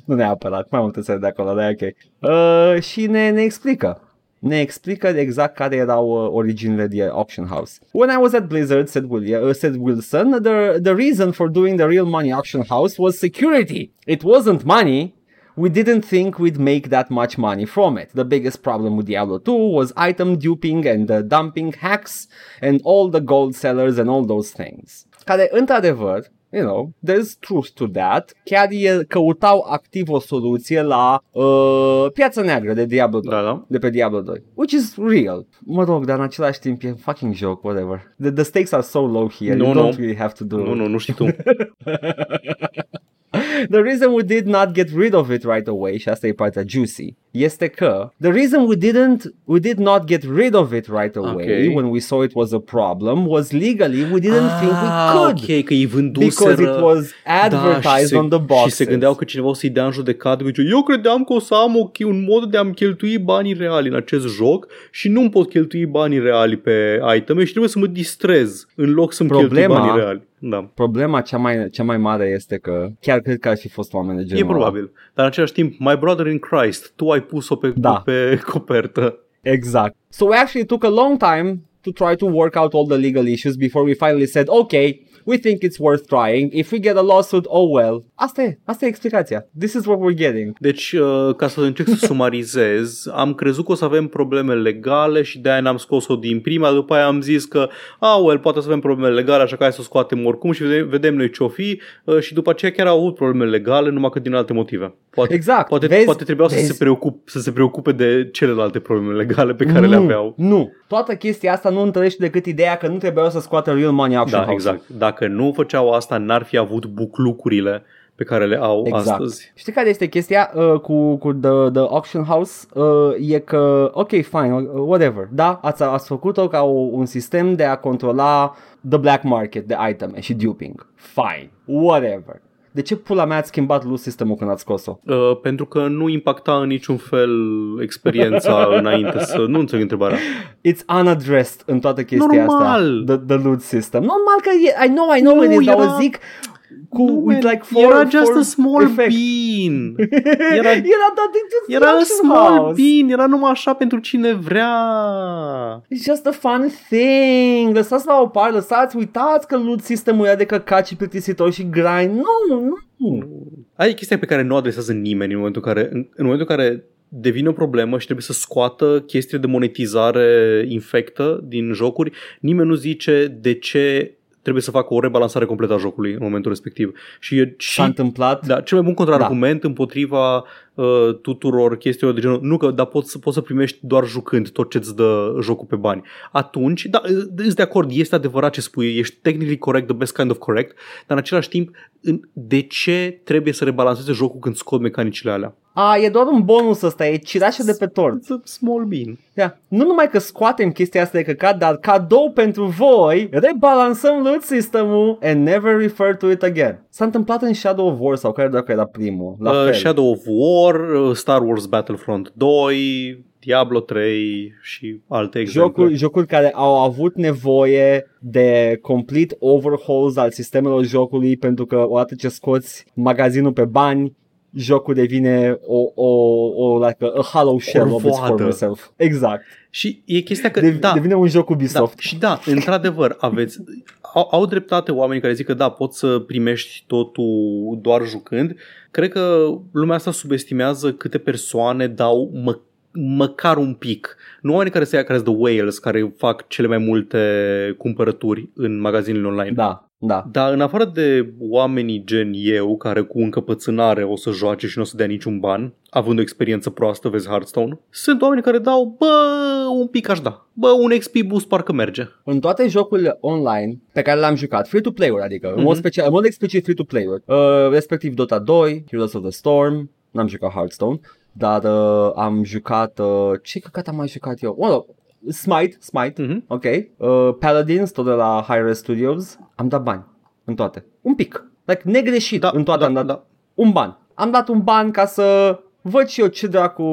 S1: nu neapărat, mai multe țări de acolo, dar e ok. Uh, și ne, ne explică. Ne explică exact care erau uh, originile de Auction House. When I was at Blizzard, said, William, uh, said Wilson, the, the reason for doing the Real Money Auction House was security. It wasn't money, We didn't think we'd make that much money from it. The biggest problem with Diablo 2 was item duping and the dumping hacks and all the gold sellers and all those things. Care, într-adevăr, you know, there's truth to that. Chiar e, căutau activ o soluție la uh, piața neagră de Diablo 2.
S2: Da, da.
S1: De pe Diablo 2. Which is real. Mă rog, dar în același timp e fucking joke, whatever. The, the stakes are so low here.
S2: Nu,
S1: you
S2: nu.
S1: don't really have to do
S2: Nu, nu, nu știi tu. [LAUGHS] [LAUGHS]
S1: The reason we did not get rid of it right away, și asta e partea juicy, este că the reason we didn't we did not get rid of it right away
S2: Ok.
S1: when we saw it was a problem was legally we didn't think we could
S2: Ah, ok, că îi vânduseră...
S1: because it was advertised
S2: da, și se,
S1: on the boxes.
S2: Și se gândeau că cineva o să-i dea în judecată. Zice, eu credeam că o să am o, un mod de a-mi cheltui banii reali în acest joc și nu-mi pot cheltui banii reali pe iteme și trebuie să mă distrez în loc să-mi cheltui
S1: Problema-
S2: banii reali. Da.
S1: Problema cea mai, cea mai mare este că chiar cred că ar fi fost oameni de genul
S2: E
S1: ăla.
S2: probabil. Dar în același timp, my brother in Christ, tu ai pus-o pe,
S1: Da.
S2: pe copertă.
S1: Exact. So we actually took a long time to try to work out all the legal issues before we finally said, okay, we think it's worth trying. If we get a lawsuit, oh well. Asta e, asta e explicația. This is what we're getting.
S2: Deci, uh, ca să încerc să sumarizez, [LAUGHS] am crezut că o să avem probleme legale și de-aia n-am scos-o din prima, după aia am zis că, ah, well, poate să avem probleme legale, așa că hai să o scoatem oricum și vedem, vedem noi ce-o fi uh, și după aceea chiar au avut probleme legale, numai că din alte motive. Poate,
S1: Exact.
S2: Poate,
S1: Vezi?
S2: poate trebuiau să
S1: Vezi?
S2: se, preocup, să se preocupe de celelalte probleme legale pe care le
S1: nu,
S2: aveau.
S1: Nu. Toată chestia asta nu întărește decât ideea că nu trebuiau să scoată real money auction
S2: Da,
S1: house.
S2: exact. Dacă nu făceau asta, n-ar fi avut buclucurile pe care le au
S1: Exact.
S2: astăzi.
S1: Știi care este chestia uh, cu, cu the, the auction house? Uh, e că, ok, fine, uh, whatever. Da, ați, ați făcut-o ca o, un sistem de a controla the black market de iteme și duping. Fine, whatever. De ce pula mea ați schimbat loot sistemul când ați scos-o?
S2: Uh, pentru că nu impacta în niciun fel experiența [LAUGHS] înainte să... Nu înțeleg întrebarea.
S1: It's unaddressed în toată chestia
S2: Normal.
S1: asta. The, the loot system. Normal că e, I know, I know
S2: Nu,
S1: it is, dar
S2: era-
S1: o zic cu,
S2: Nu,
S1: with
S2: man,
S1: like four,
S2: era just
S1: four
S2: a small
S1: effect.
S2: bean. [LAUGHS]
S1: Era,
S2: Era,
S1: era dat din
S2: era a
S1: auction
S2: small
S1: house.
S2: bean. Era numai așa pentru cine vrea.
S1: It's just a fun thing. Lăsați la o parte, lăsați, uitați că loot sistemul e de căcat și plictisitor și grind. Nu, nu.
S2: Aia e chestia pe care nu o adresează nimeni în momentul în care, în, în momentul în care devine o problemă și trebuie să scoată chestii de monetizare infectă din jocuri, nimeni nu zice de ce trebuie să facă o rebalansare completă a jocului în momentul respectiv. Și e și
S1: S-a întâmplat.
S2: da, cel mai bun contraargument da. împotriva uh, tuturor chestiilor de genul, nu că, dar poți, să- poți să primești doar jucând tot ce îți dă jocul pe bani. Atunci, da, îți de acord, este adevărat ce spui, ești technically correct, the best kind of correct, dar în același timp, în, de ce trebuie să rebalanceze jocul când scot mecanicile alea?
S1: A, e doar un bonus ăsta, e cireașă de pe tort.
S2: It's a small bean.
S1: Yeah. Nu numai că scoatem chestia asta de căcat, dar cadou pentru voi, rebalansăm loot system-ul and never refer to it again. S-a întâmplat în Shadow of War sau care dacă era primul. La
S2: Uh,
S1: fel.
S2: Shadow of War, uh, Star Wars Battlefront 2, Diablo 3 și alte exemple.
S1: Jocuri, jocuri care au avut nevoie de complete overhauls al sistemelor jocului pentru că odată ce scoți magazinul pe bani, jocul devine o, o, o like a, a hollow shell of its
S2: Corvoadă.
S1: former self. Exact.
S2: Și e chestia că,
S1: De,
S2: da,
S1: Devine un joc
S2: Da,
S1: Ubisoft.
S2: și da, într-adevăr, aveți au, au dreptate oamenii care zic că da, poți să primești totul doar jucând. Cred că lumea asta subestimează câte persoane dau mă, măcar un pic. Nu oamenii care se ia care sunt the whales, care fac cele mai multe cumpărături în magazinele online.
S1: Da, da.
S2: Dar în afară de oamenii gen eu, care cu încăpățânare o să joace și nu o să dea niciun ban, având o experiență proastă, vezi Hearthstone, sunt oameni care dau, bă, un pic aș da. Bă, un XP boost parcă merge.
S1: În toate jocurile online pe care le-am jucat, free-to-play-uri, adică mm-hmm. în, mod
S2: Mhm.
S1: special, în mod explicit free-to-play-uri, uh, respectiv Dota 2, Heroes of the Storm, n-am jucat Hearthstone, dar uh, am jucat, uh, ce căcat am mai jucat eu? Oh, Smite, Smite,
S2: Mhm.
S1: ok, uh, Paladins, tot de la Hi-Res Studios, am dat bani în toate, un pic, like negreșit,
S2: Da,
S1: în toate
S2: da,
S1: am dat
S2: da.
S1: un ban. Am dat un ban ca să văd și eu ce dracu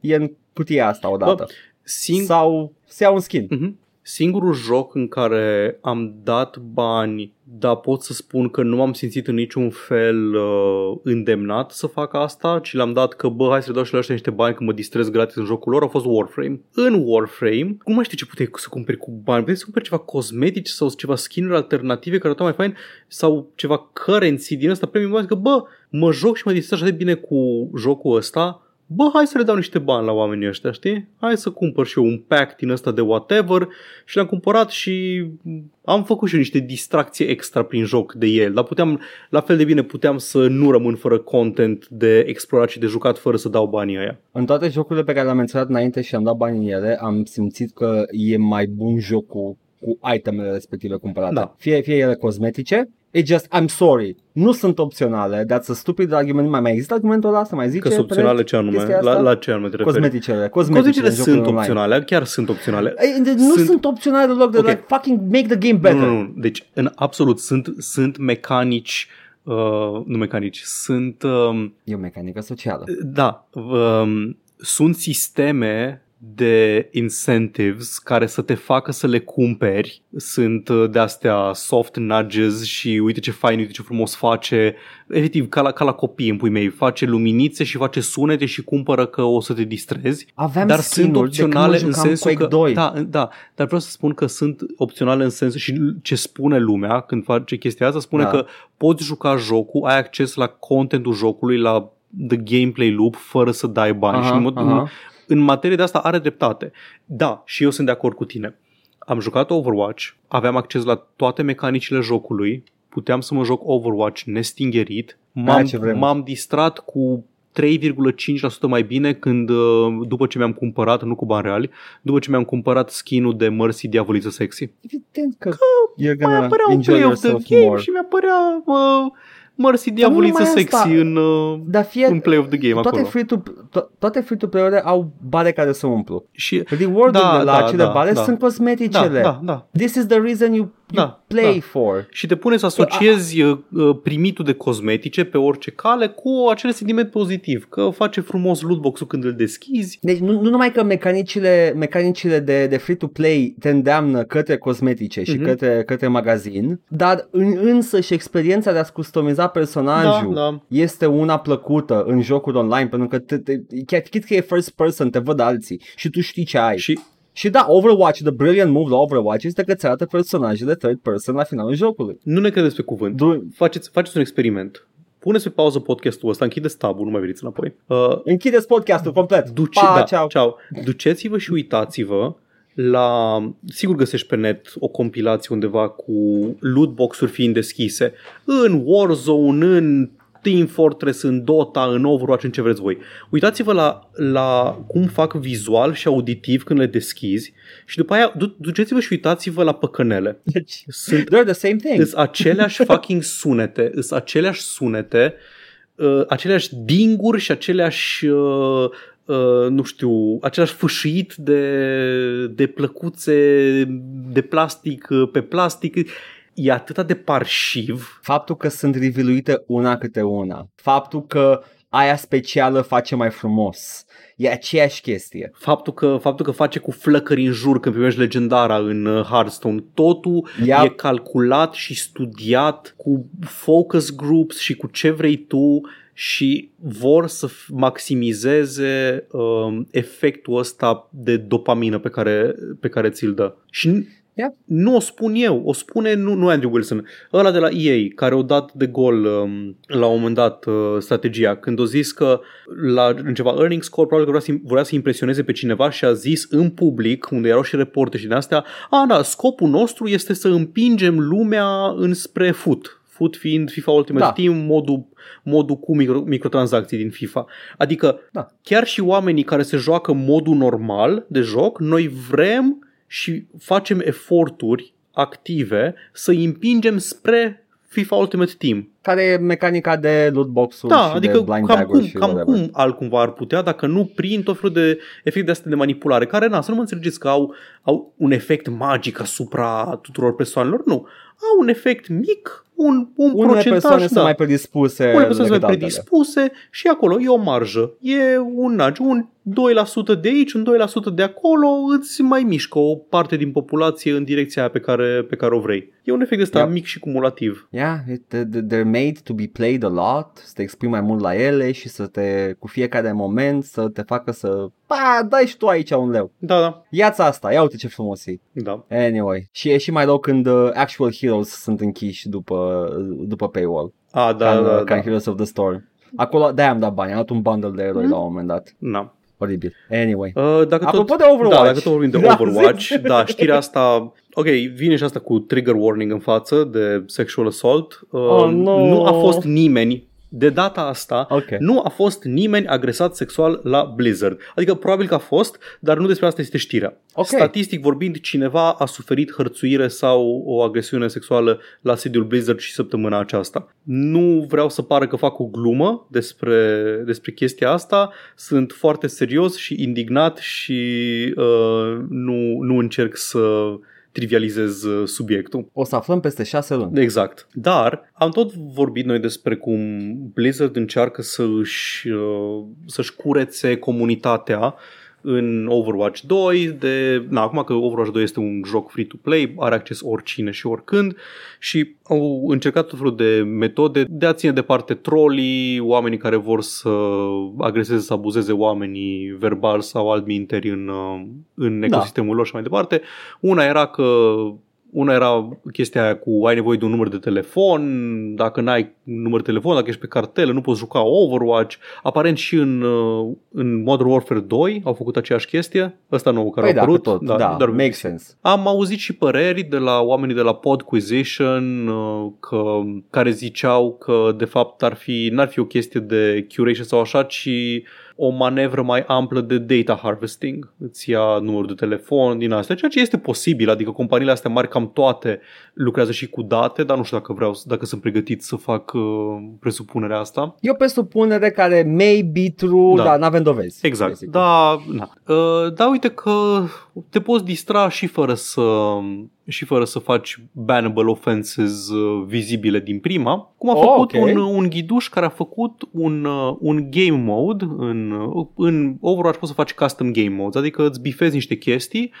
S1: e în cutia asta odată.
S2: Bă, Sing-
S1: Sau să iau un skin.
S2: Mhm. Singurul joc în care am dat bani, dar pot să spun că nu m-am simțit în niciun fel uh, îndemnat să fac asta, ci le-am dat că, bă, hai să le dau și la ăștia niște bani că mă distrez gratis în jocul lor, a fost Warframe. În Warframe, nu mai știu ce puteai să cumperi cu bani, puteai să cumperi ceva cosmetici sau ceva skin-uri alternative care arătau mai fain sau ceva currency din ăsta premium, că, bă, mă joc și mă distrez așa de bine cu jocul ăsta, bă, hai să le dau niște bani la oamenii ăștia, știi? Hai să cumpăr și eu un pack din ăsta de whatever și l-am cumpărat și am făcut și eu niște distracție extra prin joc de el, dar puteam, la fel de bine puteam să nu rămân fără content de explorat și de jucat fără să dau banii aia.
S1: În toate jocurile pe care le-am menționat înainte și am dat bani în ele, am simțit că e mai bun jocul cu itemele respective cumpărate.
S2: Da.
S1: Fie, fie ele cosmetice, e just, I'm sorry, nu sunt opționale, that's a stupid argument, mai, mai există argumentul ăla, să mai zice?
S2: Că sunt
S1: pe
S2: opționale
S1: net
S2: ce anume?
S1: chestia
S2: La,
S1: asta?
S2: la ce anume te referi?
S1: Cosmeticele, cosmeticele,
S2: Cosmeticele
S1: în jocurile
S2: sunt
S1: online.
S2: opționale, chiar sunt opționale.
S1: Ei, de- Nu
S2: Sunt-
S1: sunt, opționale deloc, de
S2: Ok.
S1: like, fucking make the game better.
S2: Nu, nu, nu. Deci, în absolut, sunt, sunt mecanici, uh, nu mecanici, sunt... Um,
S1: E o mecanică socială.
S2: Da, um, sunt sisteme de incentives care să te facă să le cumperi. Sunt uh, de-astea soft nudges și uite ce fain, uite ce frumos face. Efectiv, ca la, ca la copii în pui mei. Face luminițe și face sunete și cumpără că o să te distrezi.
S1: Aveam
S2: dar sunt
S1: skin-uri de când
S2: opționale
S1: mă
S2: în
S1: jucam
S2: sensul
S1: Quake
S2: că
S1: 2.
S2: da, da, dar vreau să spun că sunt opționale în sensul și ce spune lumea când face chestia asta spune
S1: Da.
S2: că poți juca jocul, ai acces la contentul jocului, la the gameplay loop fără să dai bani și în, mod,
S1: aha.
S2: În materie de asta are dreptate. Da, și eu sunt de acord cu tine. Am jucat Overwatch, aveam acces la toate mecanicile jocului, puteam să mă joc Overwatch nestingerit, m-am,
S1: ce vremuri.
S2: m-am distrat cu 3,5% mai bine când, uh, după ce mi-am cumpărat, nu cu bani reali, după ce mi-am cumpărat skin-ul de Mercy Diavoliță Sexy.
S1: Evident că, you're
S2: Mai
S1: gonna
S2: apărea un
S1: enjoy
S2: play of the
S1: yourself
S2: game
S1: more.
S2: și mi-apărea uh, Mercy Diavoliță
S1: numai
S2: Sexy
S1: asta.
S2: în, uh,
S1: Dar fie,
S2: în play of the game
S1: toate
S2: acolo.
S1: free to, to- toate free to play au bare care să umplu.
S2: Și
S1: Reward-urile
S2: Da,
S1: la
S2: da,
S1: acele
S2: da,
S1: bare
S2: da.
S1: sunt
S2: da,
S1: cosmeticele.
S2: da, da.
S1: This is the reason you, you
S2: Da,
S1: play
S2: da.
S1: for.
S2: Și te pune să asociezi uh, uh, primitul de cosmetice pe orice cale cu acel sentiment pozitiv, că face frumos lootbox-ul când îl deschizi.
S1: Deci nu, nu numai că mecanicile, mecanicile de, de free-to-play te îndeamnă către cosmetice și
S2: Mhm.
S1: către, către magazin, dar în, însă și experiența de a-ți customiza personajul
S2: Da, da.
S1: este una plăcută în jocul online, pentru că te, te, chiar chit că e first person, te văd alții și tu știi ce ai.
S2: Și
S1: Și da, Overwatch, the brilliant move la Overwatch este că îți arată personajele third person la finalul jocului.
S2: nu ne credeți pe cuvânt.
S1: Du-
S2: Faceți, faceți un experiment. Puneți pe pauză podcastul ăsta, închideți tabul, nu mai veniți înapoi. Uh,
S1: Închideți podcastul complet.
S2: duce,
S1: pa,
S2: da,
S1: ceau.
S2: ceau. Duceți-vă și uitați-vă la... Sigur găsești pe net o compilație undeva cu lootbox-uri fiind deschise în Warzone, în Team Fortress, în Dota, în Overwatch, în ce vreți voi. Uitați-vă la, la cum fac vizual și auditiv când le deschizi și după aia du- duceți-vă și uitați-vă la păcănele.
S1: Deci,
S2: Sunt
S1: they're the same thing.
S2: Îs aceleași [LAUGHS] fucking sunete, îs aceleași sunete, uh, aceleași dinguri și aceleași uh, uh, nu știu, același fâșit de, de plăcuțe de plastic uh, pe plastic. E atât de parșiv.
S1: Faptul că sunt reviluite una câte una. Faptul că aia specială face mai frumos. E aceeași chestie.
S2: Faptul că, faptul că face cu flăcări în jur când primești legendara în uh, Hearthstone. Totul
S1: Yep.
S2: e calculat și studiat cu focus groups și cu ce vrei tu și vor să f- maximizeze um, efectul ăsta de dopamină pe care, pe care ți-l dă. Și n-
S1: Yep.
S2: nu o spun eu, o spune nu, nu Andrew Wilson, ăla de la EA care o dat de gol um, la un moment dat uh, strategia, când o zis că la, în ceva earnings call probabil că vrea să, vrea să impresioneze pe cineva și a zis în public, unde erau și reporte și din astea, a, da, scopul nostru este să împingem lumea înspre foot. Foot fiind FIFA Ultimate
S1: Da.
S2: Team, modul, modul cu micro, microtransacții din FIFA. Adică
S1: Da.
S2: chiar și oamenii care se joacă modul normal de joc, noi vrem și facem eforturi active să îi împingem spre FIFA Ultimate Team.
S1: Care e mecanica de lootbox-uri
S2: Da,
S1: și
S2: adică
S1: de blind
S2: cam,
S1: bag
S2: cum,
S1: și
S2: cam
S1: whatever.
S2: cum altcumva ar putea, dacă nu prin tot felul de efecte de astea de manipulare, care, na, să nu mă înțelegeți că au, au un efect magic asupra tuturor persoanelor, nu. Au un efect mic, un, un
S1: Unele
S2: procentaj,
S1: persoane
S2: da.
S1: sunt mai predispuse
S2: Unele persoane sunt
S1: decât
S2: mai
S1: altele.
S2: predispuse și acolo e o marjă. E un nudge, un 2% de aici, un 2% de acolo, îți mai mișcă o parte din populație în direcția aia pe care, pe care o vrei. E un efect ăsta
S1: Yep.
S2: mic și cumulativ.
S1: Yeah, it, th- they're made to be played a lot, să te exprimi mai mult la ele și să te, cu fiecare moment, să te facă să, pa, dai și tu aici un leu.
S2: Da, da,
S1: Ia-ți asta, ia uite ce frumos e.
S2: da.
S1: Anyway, și e și mai rău când uh, actual heroes sunt închiși după, după paywall,
S2: A, da,
S1: ca, în,
S2: da,
S1: uh,
S2: da.
S1: ca în Heroes of the Storm. Acolo, de-aia am dat bani, am dat un bundle de eroi
S2: Mm.
S1: la un moment dat.
S2: Na.
S1: Oribil. Anyway.
S2: Uh, dacă
S1: Apropo
S2: tot,
S1: de Overwatch.
S2: Da, dacă tot vorbim de [LAUGHS]
S1: Da,
S2: Overwatch,
S1: zi.
S2: da, știrea asta, ok, vine și asta cu trigger warning în față de sexual assault. Uh,
S1: Oh, no.
S2: Nu a fost nimeni, de data asta,
S1: Ok.
S2: nu a fost nimeni agresat sexual la Blizzard. Adică probabil că a fost, dar nu despre asta este știrea.
S1: Ok.
S2: Statistic vorbind, cineva a suferit hărțuire sau o agresiune sexuală la sediul Blizzard și săptămâna aceasta. Nu vreau să pară că fac o glumă despre, despre chestia asta. Sunt foarte serios și indignat și uh, nu, nu încerc să trivializez uh, subiectul.
S1: O să aflăm peste șase luni.
S2: Exact. Dar am tot vorbit noi despre cum Blizzard încearcă să își, uh, să-și curețe comunitatea în Overwatch 2, de, na, acum că Overwatch 2 este un joc free-to-play, are acces oricine și oricând și au încercat tot felul de metode de a ține departe trolii, oamenii care vor să agreseze, să abuzeze oamenii verbal sau altminteri în, uh, în ecosistemul lor și mai departe. Una era că una era chestia aia cu ai nevoie de un număr de telefon, dacă n-ai număr de telefon, dacă ești pe cartelă, nu poți juca Overwatch. Aparent și în, uh, în Modern Warfare 2 au făcut aceeași chestie. Ăsta nou care
S1: Păi
S2: a
S1: da,
S2: apărut.
S1: tot, da, da
S2: doar-
S1: makes sense.
S2: am auzit și păreri de la oamenii de la Podquisition uh, că, care ziceau că de fapt ar fi, n-ar fi o chestie de curation sau așa, ci o manevră mai amplă de data harvesting. Îți ia numărul de telefon din astea, ceea ce este posibil, adică companiile astea mari cam toate lucrează și cu date, dar nu știu dacă vreau, dacă sunt pregătit să fac uh, presupunerea asta.
S1: E o presupunere care may be true,
S2: Da.
S1: dar n-avem dovezi.
S2: Exact.
S1: basic.
S2: Da, na. Uh, da, uite că te poți distra și fără să și fără să faci bannable offenses uh, vizibile din prima, cum a
S1: Oh,
S2: făcut
S1: ok.
S2: un, un ghiduș care a făcut un, uh, un game mode în, uh, în Overwatch poți să faci custom game modes, adică îți bifezi niște chestii,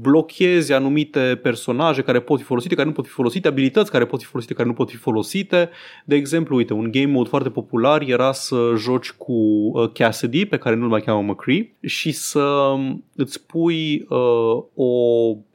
S2: blochezi anumite personaje care pot fi folosite, care nu pot fi folosite, abilități care pot fi folosite, care nu pot fi folosite. De exemplu, uite, un game mode foarte popular era să joci cu uh, Cassidy, pe care nu-l mai cheamă McCree, și să um, îți pui uh, o,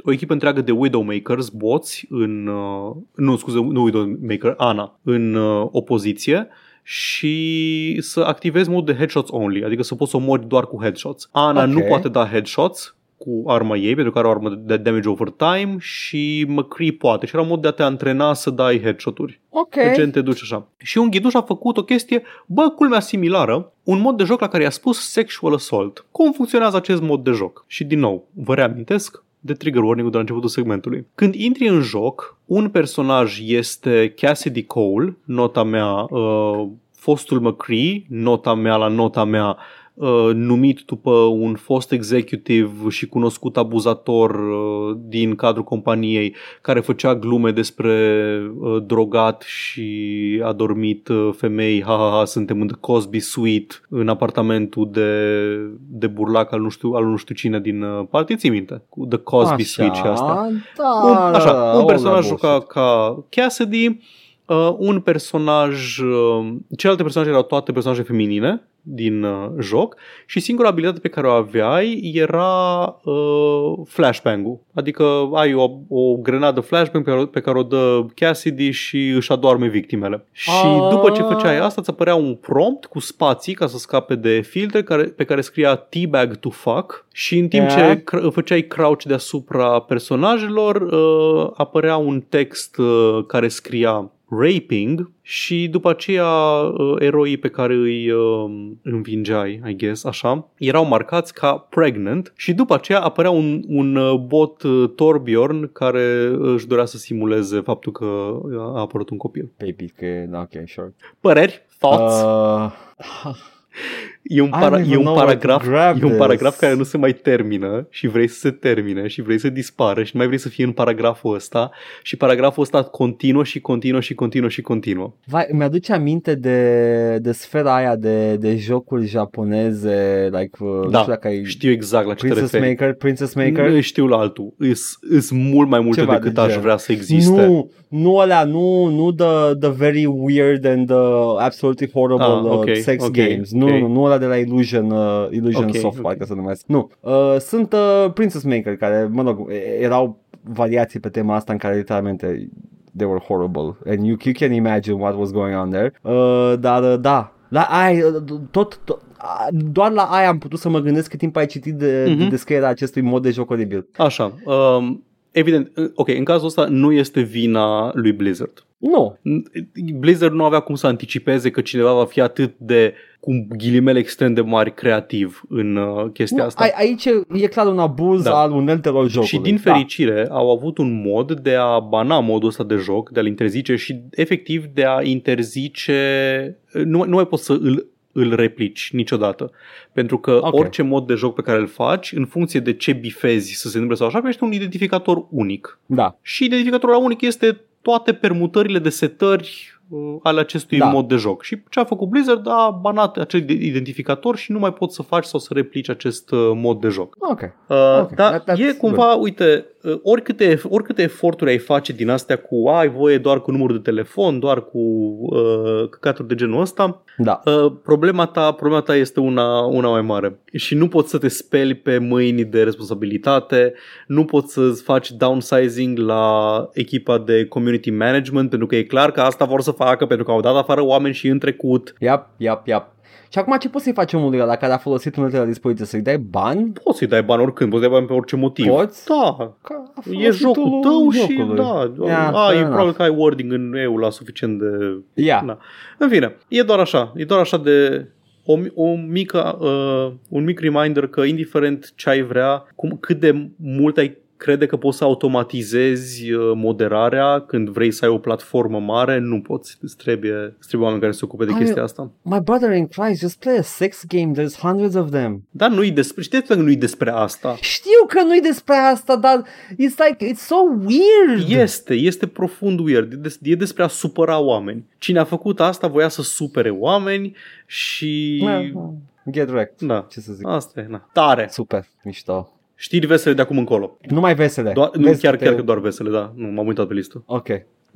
S2: o echipă întreagă de Widowmakers, boți, în, uh, nu, scuze, nu Widowmaker, Ana, în uh, opoziție și să activezi modul de headshots only, adică să poți să omori doar cu headshots. Ana
S1: Ok.
S2: nu poate da headshots, cu arma ei, pentru că are o armă de damage over time și McCree poate. Și era un mod de a te antrena să dai headshot-uri.
S1: Ok.
S2: Gen te duci așa. Și un ghiduș a făcut o chestie, bă, culmea similară, un mod de joc la care i-a spus sexual assault. Cum funcționează acest mod de joc? Și din nou, vă reamintesc, de trigger warning de la începutul segmentului. Când intri în joc, un personaj este Cassidy Cole, nota mea, uh, fostul McCree, nota mea la nota mea, uh, numit după un fost executive și cunoscut abuzator uh, din cadrul companiei care făcea glume despre uh, drogat și a dormit uh, femei, ha, ha, ha, suntem în The Cosby Suite în apartamentul de, de burlac al nu știu, al nu știu cine din uh, partii, ții minte, cu The Cosby Suite și asta.
S1: Da,
S2: Un, așa,
S1: da,
S2: un
S1: all
S2: personaj
S1: that
S2: juca
S1: bullshit.
S2: ca Cassidy, uh, un personaj, uh, celelalte personaje erau toate personaje feminine din uh, joc și singura abilitate pe care o aveai era uh, flashbang-ul. Adică ai o, o grenadă flashbang pe care, pe care o dă Cassidy și își adorme victimele. Și
S1: Ah.
S2: după ce făceai asta, îți apărea un prompt cu spații ca să scape de filtre care, pe care scria Teabag to fuck și în timp
S1: Yeah.
S2: ce cr- făceai crouch deasupra personajelor, uh, apărea un text uh, care scria raping și după aceea uh, eroii pe care îi uh, învingeai, I guess, așa, erau marcați ca pregnant și după aceea apărea un, un uh, bot uh, Torbjorn care își dorea să simuleze faptul că uh, a apărut un copil.
S1: Baby, că e, da, ok, sure.
S2: Păreri? Thoughts? Uh,
S1: Uh, [LAUGHS]
S2: e un,
S1: I don't
S2: para-
S1: even
S2: e un
S1: know where to
S2: paragraf,
S1: grab
S2: e un
S1: this.
S2: paragraf care nu se mai termină și vrei să se termine și vrei să dispară și nu mai vrei să fie în paragraful ăsta și paragraful ăsta continuă și continuă și continuă și continuă.
S1: vai, mi-aduce aminte de, de sfera aia de, de jocuri japoneze, like, uh, nu
S2: Da,
S1: știu dacă ai
S2: Știu exact la ce te
S1: Princess
S2: referi.
S1: Maker, Princess Maker.
S2: Nu știu la altul. Îs, îs mult mai multe
S1: Ceva
S2: decât
S1: de
S2: aș
S1: gen.
S2: vrea să existe.
S1: Nu, nu alea, nu, nu the, the very weird and the absolutely horrible
S2: Ah,
S1: uh,
S2: ok,
S1: sex
S2: ok,
S1: games. Nu,
S2: ok.
S1: nu, nu alea de la Illusion, uh, Illusion
S2: Ok,
S1: Soft,
S2: ok.
S1: parcă se numesc. Nu, uh, sunt uh, Princess Maker, care, mă rog, e- erau variații pe tema asta în care literalmente they were horrible and you, you can imagine what was going on there. Uh, dar uh, da, la ai, uh, tot, tot a- doar la aia am putut să mă gândesc cât timp ai citit de, de
S2: Mhm.
S1: descrierea acestui mod de joc oribil.
S2: Așa. Um, evident, ok, în cazul ăsta nu este vina lui Blizzard.
S1: Nu,
S2: Blizzard nu avea cum să anticipeze că cineva va fi atât de, cu ghilimele extrem de mari, creativ în uh, chestia
S1: nu
S2: asta.
S1: ai, aici e, e clar un abuz
S2: Da.
S1: al uneltelor jocului.
S2: Și din
S1: Da.
S2: fericire au avut un mod de a bana modul ăsta de joc, de a-l interzice și efectiv de a interzice, nu, nu mai poți să îl, îl replici niciodată. Pentru că
S1: Ok.
S2: orice mod de joc pe care îl faci, în funcție de ce bifezi să se întâmple sau așa, primește un identificator unic.
S1: Da.
S2: Și identificatorul ăla unic este toate permutările de setări uh, ale acestui
S1: Da.
S2: mod de joc. Și ce a făcut Blizzard a banat acel identificator și nu mai poți să faci sau să replici acest uh, mod de joc.
S1: Ok.
S2: Uh,
S1: Ok,
S2: Dar
S1: that- that's
S2: e cumva, uite, uh, oricâte, oricâte eforturi ai face din astea cu ai voie doar cu numărul de telefon, doar cu uh, căcaturi de genul ăsta,
S1: Da.
S2: uh, problema, ta, problema ta este una, una mai mare. Și nu poți să te speli pe mâini de responsabilitate, nu poți să faci downsizing la echipa de community management, pentru că e clar că asta vor să facă, pentru că au dat afară oameni și în trecut.
S1: Iap, iap, iap. Și acum ce poți să-i faci omului ăla care a folosit uneltele la dispoziție? Să-i dai bani?
S2: Poți să-i dai bani oricând, poți să-i dai bani pe orice motiv.
S1: Poți?
S2: Da,
S1: Că a
S2: E
S1: folosit
S2: jocul
S1: tool-ul
S2: tău și
S1: jocului.
S2: da,
S1: Yeah,
S2: a,
S1: fair
S2: e
S1: enough.
S2: probabil că ai wording în EU la suficient de...
S1: Ia.
S2: Da. În fine, e doar așa, e doar așa de o, mi- o mică, uh, un mic reminder că indiferent ce ai vrea, cum, cât de mult ai crede că poți să automatizezi uh, moderarea când vrei să ai o platformă mare, nu poți. Îți trebuie, îți trebuie oameni care se ocupe de
S1: Ai,
S2: chestia asta.
S1: My brother in Christ, just play a sex game. There's hundreds of them.
S2: Dar nu-i despre, știți că nu-i despre asta.
S1: Știu că nu-i despre asta, dar it's like, it's so weird.
S2: Este, este profund weird. E, des, e despre a supăra oameni. Cine a făcut asta voia să supere oameni și...
S1: Da, Get wrecked.
S2: Da.
S1: Ce să zic.
S2: Asta e, na. Tare.
S1: Super, mișto.
S2: Știri vesele de acum încolo.
S1: Numai vesele.
S2: Doar, nu,
S1: Vesele.
S2: chiar, chiar că doar vesele, da. Nu, m-am uitat pe listă.
S1: Ok,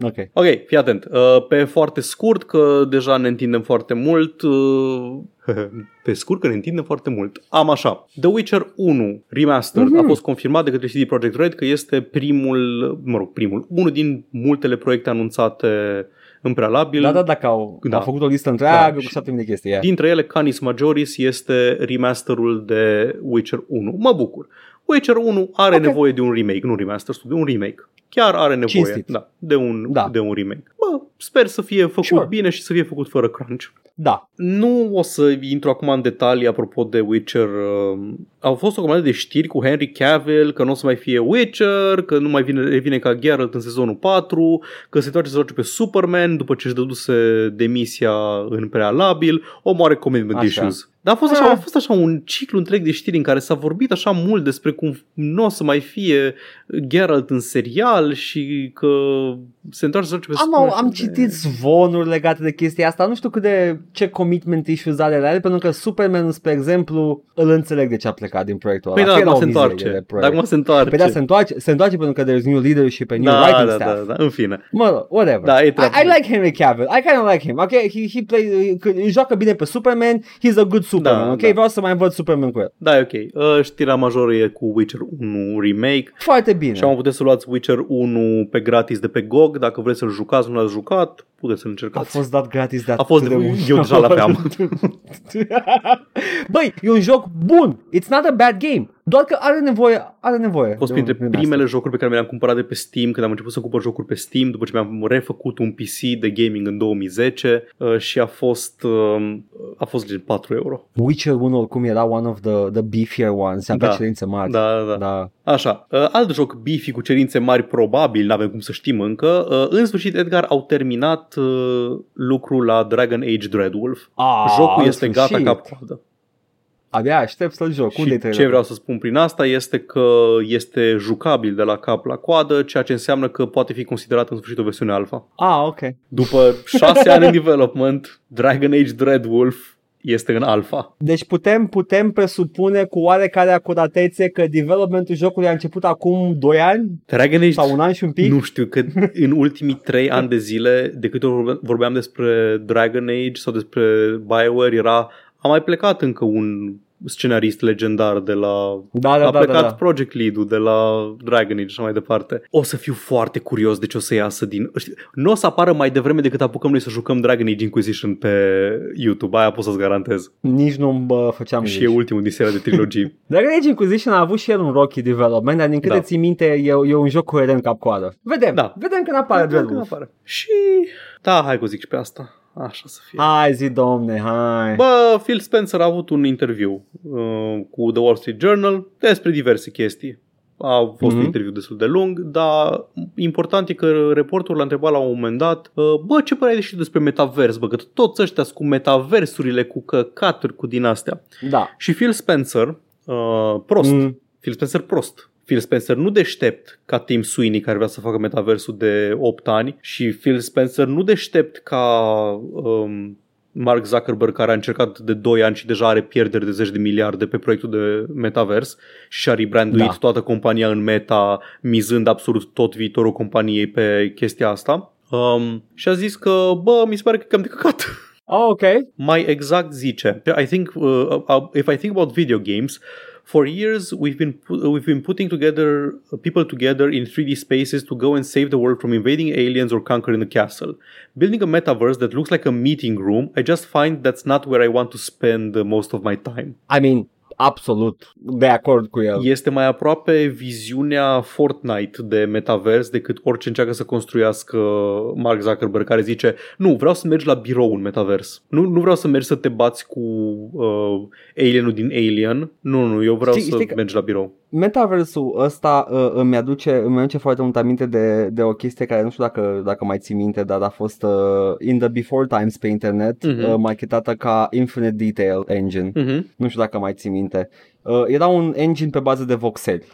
S1: ok.
S2: Ok, fii atent. Uh, Pe foarte scurt, că deja ne întindem foarte mult. uh, [LAUGHS] Pe scurt, că ne întindem foarte mult. Am așa. The Witcher 1 Remastered
S1: Mhm.
S2: a fost confirmat de către CD Projekt Red că este primul, mă rog, primul, unul din multele proiecte anunțate în prealabil.
S1: Da, da, dacă au,
S2: Da.
S1: au făcut o listă întreagă
S2: Da,
S1: cu
S2: și-
S1: 7000 de chestii. Yeah.
S2: Dintre ele, Canis Majoris este remasterul de Witcher 1. Mă bucur. Witcher 1 are
S1: Ok.
S2: nevoie de un remake, nu remaster, de un remake. Chiar are nevoie
S1: Cinstit.
S2: da, de, un,
S1: Da.
S2: de un remake. Bă, sper să fie făcut
S1: Sure.
S2: bine și să fie făcut fără crunch.
S1: Da.
S2: Nu o să intru acum în detalii apropo de Witcher. Uh, au fost o grămadă de știri cu Henry Cavill că nu o să mai fie Witcher, că nu mai vine, revine ca Geralt în sezonul 4, că se întoarce să joace pe Superman după ce își dăduse demisia în prealabil, o mare commitment
S1: Așa.
S2: issues. Dar a fost, așa,
S1: Ah.
S2: a fost așa un ciclu întreg de știri în care s-a vorbit așa mult despre cum nu o să mai fie Geralt în serial și că se întoarce să joace pe
S1: Am,
S2: Superman.
S1: am citit zvonuri legate de chestia asta, nu știu cât de ce commitment issues are la el, pentru că Superman, spre exemplu, îl înțeleg de ce a plecat din proiectul
S2: Păi
S1: ăla.
S2: da,
S1: Că era
S2: acum
S1: o
S2: se
S1: mizerie
S2: întoarce.
S1: de proiect.
S2: Dar acum se întoarce.
S1: Păi da, se întoarce, se întoarce pentru că there's new leadership and new
S2: da,
S1: writing
S2: da,
S1: staff.
S2: da, da, în fine.
S1: Mă rog, whatever.
S2: Da, e
S1: I,
S2: treaba.
S1: I like Henry Cavill. I kind of like him. Ok, he, he play, că îi joacă bine pe Superman. He's a good Superman.
S2: Da,
S1: ok,
S2: da.
S1: vreau să mai văd Superman cu el.
S2: Da, e ok. Uh, știrea majoră e cu Witcher 1 remake
S1: Foarte bine.
S2: și am puteți să luați Witcher 1 pe gratis de pe GOG. Dacă vreți să-l jucați, nu l-ați jucat, puteți să-l
S1: A
S2: încercați.
S1: fost dat gratis de
S2: A fost-
S1: atât de mult.
S2: eu deja l-aveam. [LAUGHS]
S1: Băi, e un joc bun. It's not a bad game. Doar că are nevoie, are nevoie.
S2: A fost
S1: de un
S2: printre
S1: remaster.
S2: primele jocuri pe care mi le-am cumpărat de pe Steam când am început să cumpăr jocuri pe Steam după ce mi-am refăcut un PC de gaming în 2010 uh, și a fost uh, a fost de 4 euro.
S1: Witcher 1 oricum era one of the, the beefier ones. Avea
S2: Da.
S1: cerințe mari.
S2: Da, da, da.
S1: da.
S2: Așa, uh, alt joc beefy cu cerințe mari probabil, n-avem cum să știm încă. Uh, în sfârșit, Edgar au terminat uh, lucrul la Dragon Age Dreadwolf.
S1: Ah,
S2: Jocul
S1: în
S2: este
S1: sfârșit.
S2: gata cap-coadă.
S1: Abia aștept să-l joc. Unde
S2: Și ce vreau să spun prin asta este că este jucabil de la cap la coadă, ceea ce înseamnă că poate fi considerat în sfârșit o versiune alfa.
S1: Ah, ok.
S2: După șase ani în development, Dragon Age Dreadwolf este în alfa.
S1: Deci putem, putem presupune cu oarecare acuratețe că developmentul jocului a început acum 2 ani
S2: Dragon Age
S1: sau un an și un pic.
S2: Nu știu, că în ultimii trei ani de zile, de câte ori vorbe- vorbeam despre Dragon Age sau despre BioWare, era, a mai plecat încă un scenarist legendar de la...
S1: Da,
S2: a
S1: da, da, da,
S2: plecat
S1: da.
S2: project lead-ul de la Dragon Age și așa mai departe. O să fiu foarte curios de ce o să iasă din... știi, Nu o să apară mai devreme decât apucăm noi să jucăm Dragon Age Inquisition pe YouTube. Aia pot să-ți garantez.
S1: Nici nu bă, făceam
S2: Și e
S1: griji.
S2: ultimul din seria de trilogii. [LAUGHS]
S1: Dragon Age Inquisition a avut și el un rocky development, dar din câte
S2: Da.
S1: ții minte e, e un joc coerent cap-coadă. Vedem,
S2: Da.
S1: vedem când apare
S2: Când
S1: Dreadwolf.
S2: apare. Și... Da, hai că o zic și pe asta. Așa să fie.
S1: Hai zi, domne, hai.
S2: Bă, Phil Spencer a avut un interviu uh, cu The Wall Street Journal despre diverse chestii. A fost
S1: Mhm.
S2: un interviu destul de lung, dar important e că reporterul l-a întrebat la un moment dat uh, Bă, ce părere ai și despre metavers? Bă, că toți ăștia cu metaversurile, cu căcaturi, cu din astea.
S1: Da.
S2: Și Phil Spencer, uh, prost,
S1: Mm.
S2: Phil Spencer prost. Phil Spencer nu deștept ca Tim Sweeney care vrea să facă metaversul de 8 ani și Phil Spencer nu deștept ca um, Mark Zuckerberg care a încercat de 2 ani și deja are pierderi de 10 de miliarde pe proiectul de metavers și și-a rebranduit
S1: Da.
S2: toată compania în meta mizând absolut tot viitorul companiei pe chestia asta. Um, și a zis că, bă, mi se pare că e cam de căcat.
S1: Oh, ok.
S2: Mai exact zice, I think uh, uh, if I think about video games, for years we've been pu- we've been putting together uh, people together in 3D spaces to go and save the world from invading aliens or conquering the castle. Building a metaverse that looks like a meeting room, I just find that's not where I want to spend uh, most of my time.
S1: I mean, absolut de acord cu el.
S2: Este mai aproape viziunea Fortnite de metavers decât orice încearcă să construiască Mark Zuckerberg care zice nu, vreau să mergi la birou în metavers. Nu, nu vreau să mergi să te bați cu uh, alienul din Alien. Nu, nu, eu vreau
S1: Știi-
S2: să
S1: știi că-
S2: mergi la birou.
S1: Metaversul ăsta uh, îmi, aduce, îmi aduce foarte mult aminte de, de o chestie care nu știu dacă, dacă mai ții minte, dar a fost uh, in the before times pe internet,
S2: Mhm.
S1: uh, marketată ca Infinite Detail Engine.
S2: Uh-huh.
S1: Nu știu dacă mai ții minte. Uh, era un engine pe bază de voxeli.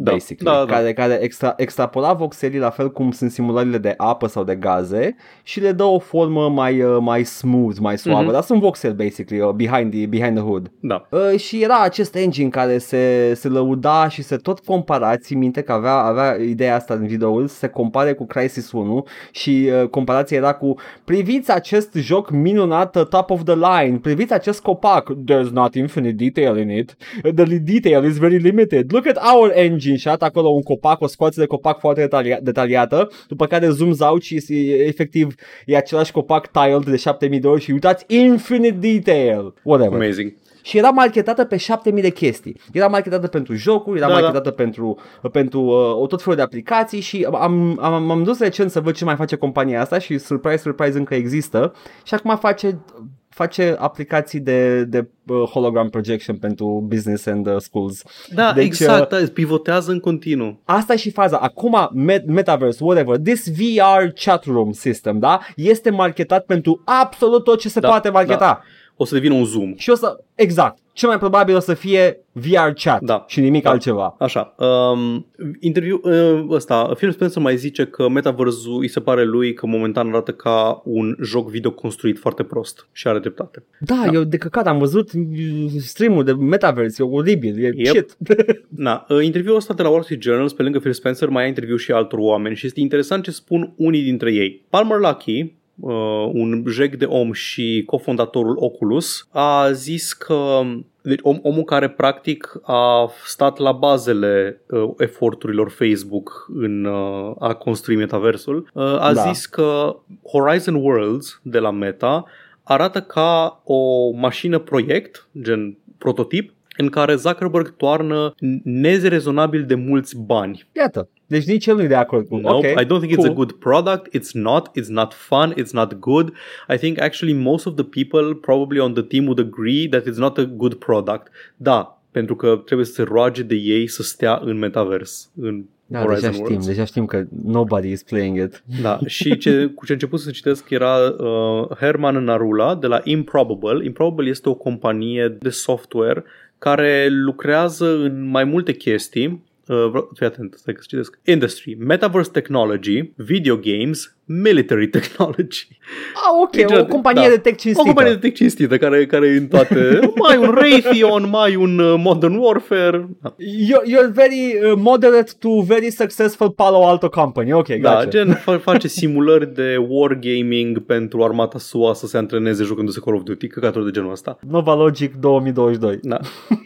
S2: Da,
S1: basically,
S2: da, da.
S1: care, care extra, extrapola voxelii la fel cum sunt simulările de apă sau de gaze și le dă o formă mai, uh, mai smooth, mai suavă,
S2: Mhm.
S1: dar sunt voxeli basically, uh, behind, the, behind the hood.
S2: Da.
S1: Uh, și era acest engine care se, se lăuda și se tot compara, ții minte că avea, avea ideea asta în videoul, să se compare cu Crysis 1 și uh, comparația era cu priviți acest joc minunat uh, top of the line, priviți acest copac, there's not infinite detail in it, the detail is very limited, look at our engine și arată acolo un copac, o scoață de copac foarte detalia- detaliată, după care zooms out și e, efectiv e același copac tiled de 7000 de ori și uitați infinite detail, whatever.
S2: Amazing.
S1: și era marketată pe 7000 de chestii. Era marketată pentru jocuri, era
S2: Da,
S1: da,
S2: da.
S1: marketată pentru, pentru uh, o tot felul de aplicații și am, am, m-am dus recent să văd ce mai face compania asta și surprise, surprise încă există și acum face face aplicații de, de uh, hologram projection pentru business and uh, schools.
S2: Da,
S1: Deci,
S2: exact, da, pivotează în continuu.
S1: Asta e și faza. Acum, met- Metaverse, whatever, this VR chat room system, da, este marketat pentru absolut tot ce se
S2: Da,
S1: poate marketa.
S2: da. O să devină un Zoom.
S1: Și o să, exact, cel mai probabil o să fie VR chat
S2: Da.
S1: și nimic
S2: Da.
S1: altceva.
S2: Așa, um, interviu uh, ăsta, Phil Spencer mai zice că Metaverse-ul îi se pare lui că momentan arată ca un joc video construit foarte prost și are dreptate.
S1: Da,
S2: Da.
S1: eu de căcat am văzut uh, stream-ul de Metaverse, e oribil, e
S2: Yep.
S1: shit. [LAUGHS]
S2: Na, uh, interviul ăsta de la Wall Street Journal, pe lângă Phil Spencer, mai ai interviu și altor oameni și este interesant ce spun unii dintre ei. Palmer Luckey, uh, un jec de om și cofondatorul Oculus, a zis că deci om, omul care practic a stat la bazele uh, eforturilor Facebook în uh, a construi metaversul, uh, a
S1: Da.
S2: zis că Horizon Worlds de la Meta arată ca o mașină proiect, gen prototip, în care Zuckerberg toarnă nerezonabil de mulți bani.
S1: Iată, deci nici el nu e de acord cu
S2: Nope,
S1: ok,
S2: I don't think it's
S1: cool.
S2: a good product. It's not. It's not fun. It's not good. I think actually most of the people probably on the team would agree that it's not a good product. Da, pentru că trebuie să se roage de ei să stea în metavers, în
S1: Da,
S2: Horizon
S1: deja știm,
S2: Worlds.
S1: deja știm că nobody is playing it.
S2: Da, și ce, cu ce am început să citesc era uh, Herman Narula de la Improbable. Improbable este o companie de software care lucrează în mai multe chestii. Uh, vreau- fii atent, stai că să citesc. Industry, Metaverse Technology, Video Games, Military Technology.
S1: Ah, ok,
S2: Deci,
S1: o companie
S2: da.
S1: de tech
S2: O
S1: cinstită.
S2: companie de tech cinstită care, care e în toate... [LAUGHS] mai un Raytheon, mai un uh, Modern Warfare. Da.
S1: You're, you're very uh, moderate to very successful Palo Alto company. Ok,
S2: Da,
S1: gotcha.
S2: gen fa- face simulări de wargaming pentru armata SUA să se antreneze jucându-se Call of Duty, căcaturi de genul ăsta.
S1: Nova Logic 2022.
S2: Da.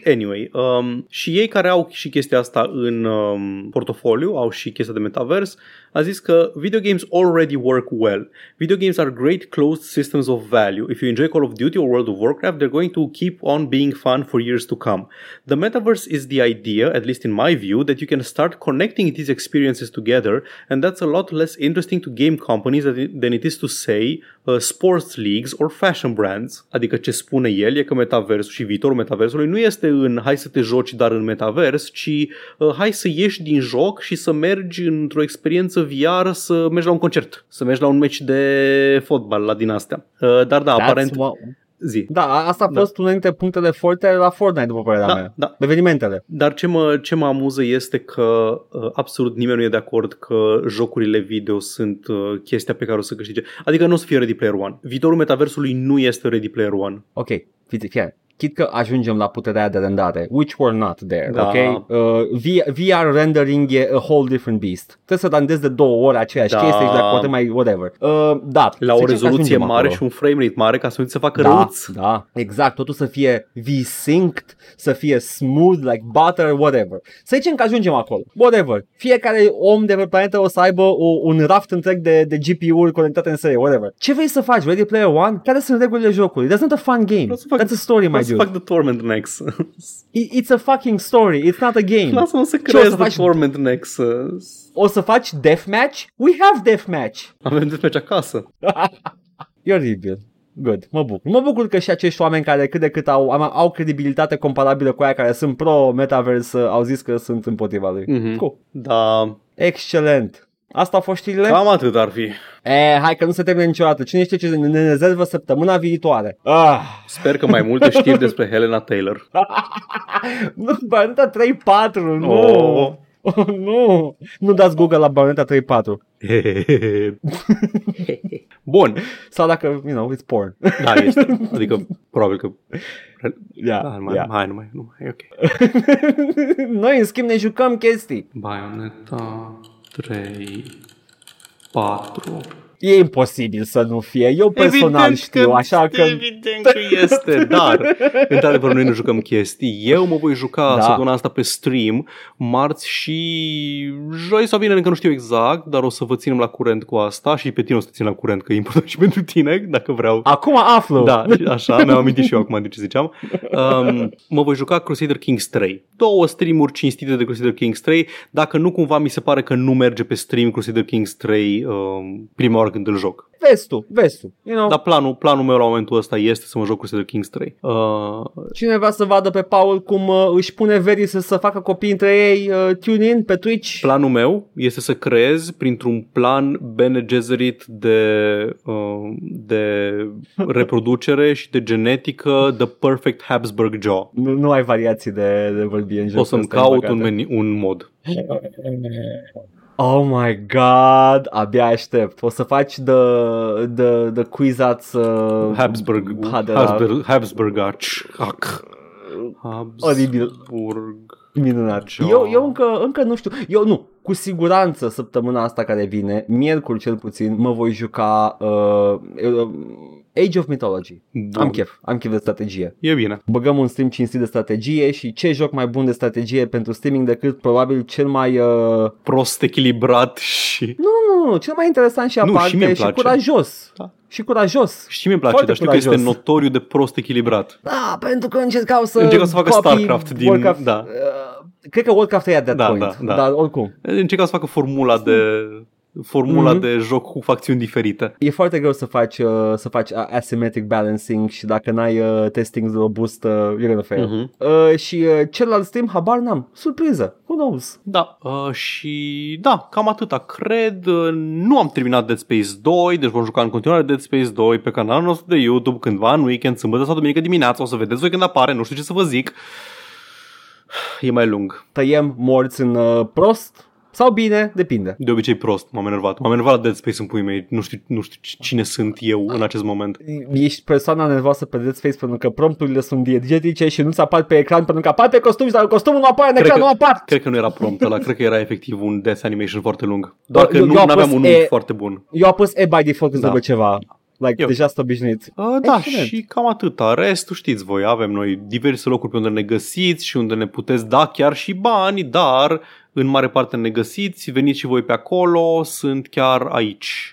S2: Anyway, um, și ei care au și chestia asta în um, portofoliu, au și chestia de metavers, a zis că video games already work well. Video games are great closed systems of value. If you enjoy Call of Duty or World of Warcraft, they're going to keep on being fun for years to come. The metaverse is the idea, at least in my view, that you can start connecting these experiences together, and that's a lot less interesting to game companies than it- than it is to say uh, sports leagues or fashion brands. Adică ce spune el e că metaversul și viitorul metaversului nu este în hai să te joci dar în metavers, ci uh, hai să ieși din joc și să mergi într-o experiență VR, să mergi la un concert, să mergi la un meci de fotbal la din astea. Uh, dar da,
S1: That's
S2: aparent
S1: what-
S2: zi.
S1: Da, a- asta a
S2: Da.
S1: fost unul dintre punctele forte la Fortnite, după părerea
S2: Da,
S1: mea.
S2: da.
S1: Evenimentele.
S2: Dar ce mă, ce mă amuză este că uh, absolut nimeni nu e de acord că jocurile video sunt uh, chestia pe care o să câștige. Adică nu o să fie Ready Player One. Viitorul metaversului nu este Ready Player One.
S1: Ok, fiți, fie. Chit că ajungem la puterea aia de rendare, which were not there,
S2: Da.
S1: ok? Uh, V- VR rendering e a whole different beast. Trebuie să randezi de două ori aceeași
S2: Da.
S1: chestie și dacă poate mai whatever. Uh, da,
S2: La
S1: să
S2: o
S1: zicem că
S2: rezoluție
S1: ajungem
S2: mare
S1: acolo.
S2: și un frame rate mare ca să nu ți se facă
S1: da,
S2: răuț.
S1: da, exact, totul să fie V-synced, să fie smooth, like butter, whatever. Să zicem că ajungem acolo, whatever. Fiecare om de pe planetă o să aibă o, un raft întreg de, de GPU-uri conectate în serie, whatever. Ce vrei să faci, Ready Player One? Care sunt regulile jocului? That's not a fun game.
S2: Vreau să fac-
S1: That's a story, my
S2: Vreau să
S1: dude.
S2: fac The Torment Next.
S1: I- It's a fucking story, it's not a game.
S2: Lasă-mă să
S1: Ce o
S2: creez
S1: să
S2: The
S1: faci?
S2: Torment Next. să-
S1: O să faci deathmatch? We have deathmatch.
S2: Avem deathmatch acasă. [LAUGHS]
S1: E oribil. Good, mă bucur. Mă bucur că și acești oameni care cât de cât au, au, au credibilitate comparabilă cu aia care sunt pro-metaverse au zis că sunt împotriva lui.
S2: Mhm.
S1: Cool.
S2: Da,
S1: Excelent. Asta au fost știrile?
S2: cam atât ar fi.
S1: E, hai că nu se termină niciodată. Cine știe ce ne ne rezervă săptămâna viitoare? Ah.
S2: Sper că mai multe știri despre Helena Taylor. [LAUGHS]
S1: nu, Bayonetta 3.4, nu.
S2: Oh.
S1: Oh, [LAUGHS] nu. Nu dați Google la Bayonetta 3.4. [LAUGHS]
S2: Bun.
S1: Sau dacă, you know, it's porn.
S2: Da, este. Adică, probabil că...
S1: yeah,
S2: Da, mai,
S1: yeah.
S2: hai, nu mai, nu mai, e ok.
S1: Noi, în schimb, ne jucăm chestii.
S2: Bayonetta 3, 4.
S1: E imposibil să nu fie. Eu personal
S2: Evident
S1: știu,
S2: că,
S1: așa că...
S2: Evident că este, dar [LAUGHS] într-adevăr noi nu jucăm chestii. Eu mă voi juca
S1: Da.
S2: săptămâna asta pe stream, marți și joi sau vineri, încă nu știu exact, dar o să vă ținem la curent cu asta și pe tine o să te țin la curent, că e important și pentru tine, dacă vreau.
S1: Acum aflu.
S2: Da, așa, mi-am amintit și eu acum de ce ziceam. Um, mă voi juca Crusader Kings 3. Două streamuri cinstite de Crusader Kings 3. Dacă nu cumva mi se pare că nu merge pe stream Crusader Kings 3 um, prima oară când îl joc.
S1: Vezi tu, vezi tu. You know,
S2: Dar planul, planul meu la momentul ăsta este să mă joc Crusader Kings 3. Uh,
S1: Cine vrea să vadă pe Paul cum uh, își pune verii să, să facă copii între ei, uh, tune in pe Twitch.
S2: planul meu este să creez printr-un plan Bene Gesserit de, uh, de [LAUGHS] reproducere și de genetică The Perfect Habsburg Jaw.
S1: nu, nu ai variații de, de vorbire în jocul
S2: O să-mi
S1: ăsta, din
S2: caut
S1: păcate.
S2: un, meni, un mod. [LAUGHS]
S1: Oh my god, abia aștept. O să faci the, the, the quizați uh,
S2: Habsburg,
S1: ha, de la-
S2: Habsburg, Habsburgac. [LAUGHS]
S1: Oribil.
S2: Habsburg.
S1: Minunat.
S2: Joe.
S1: Eu, eu încă, încă nu știu. Eu nu. Cu siguranță săptămâna asta care vine, miercuri cel puțin, mă voi juca uh, uh, Age of Mythology.
S2: Bun.
S1: Am chef. Am chef de strategie.
S2: E bine.
S1: Băgăm un stream cinstit de strategie și ce joc mai bun de strategie pentru streaming decât probabil cel mai... Uh...
S2: Prost echilibrat și...
S1: Nu, nu, nu, cel mai interesant și
S2: Nu,
S1: aparte
S2: și mie îmi
S1: și
S2: place.
S1: curajos.
S2: Da.
S1: Și curajos.
S2: Și mi-e place,
S1: Foarte
S2: dar știu că este
S1: curajos.
S2: notoriu de prost echilibrat.
S1: Da, pentru că încercau să
S2: Încercau să facă
S1: copii
S2: StarCraft din-
S1: Warcraft.
S2: da.
S1: Uh, cred că Warcraft e at that
S2: Da,
S1: point,
S2: da, da.
S1: dar oricum.
S2: Încercau să facă formula de formula
S1: Mhm.
S2: de joc cu facțiuni diferite.
S1: E foarte greu să faci, uh, să faci uh, asymmetric balancing și dacă n-ai uh, testing robust, uh, you're gonna fail.
S2: Mhm.
S1: Uh, și uh, celălalt stream, habar n-am. Surpriză. Who knows?
S2: Da, uh, și da, cam atâta cred. Uh, Nu am terminat Dead Space 2, deci vom juca în continuare Dead Space 2 pe canalul nostru de YouTube cândva în weekend, sâmbătă sau duminică dimineața, o să vedeți voi când apare, nu știu ce să vă zic. [SIGHS] E mai lung.
S1: Tăiem morți în uh, prost sau bine, depinde.
S2: De obicei prost, m-am enervat. M-am enervat la Dead Space în puii mei. Nu știu, nu știu cine sunt eu în acest moment.
S1: Ești persoana nervoasă pe Dead Space pentru că prompturile sunt diegetice și nu-ți apar pe ecran pentru că apar pe costum dar costumul nu apare în
S2: Cred
S1: ecran,
S2: că-
S1: nu apar.
S2: Cred că nu era prompt ăla, cred că era efectiv un death animation foarte lung. Doar că
S1: Eu-
S2: nu
S1: eu am
S2: aveam
S1: pus
S2: un
S1: E-
S2: foarte bun.
S1: Eu am pus e by default când
S2: Da.
S1: da. ceva. Like,
S2: Eu.
S1: deja sunt obișnuit.
S2: Uh, da,
S1: Excelent.
S2: și cam atâta. Restul știți voi, avem noi diverse locuri pe unde ne găsiți și unde ne puteți da chiar și bani, dar în mare parte ne găsiți, veniți și voi pe acolo, sunt chiar aici.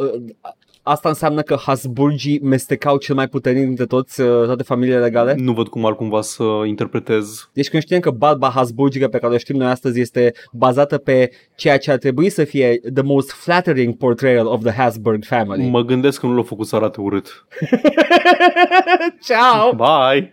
S1: uh, asta înseamnă că Hasburgii mestecau cel mai puternic dintre toți, uh, toate familiile legale?
S2: Nu văd cum ar cumva să interpretez
S1: Deci când știm că barba Hasburgică pe care o știm noi astăzi este bazată pe ceea ce ar trebui să fie the most flattering portrayal of the Habsburg family.
S2: Mă gândesc că nu l-au făcut să arate urât. [LAUGHS]
S1: Ciao!
S2: Bye!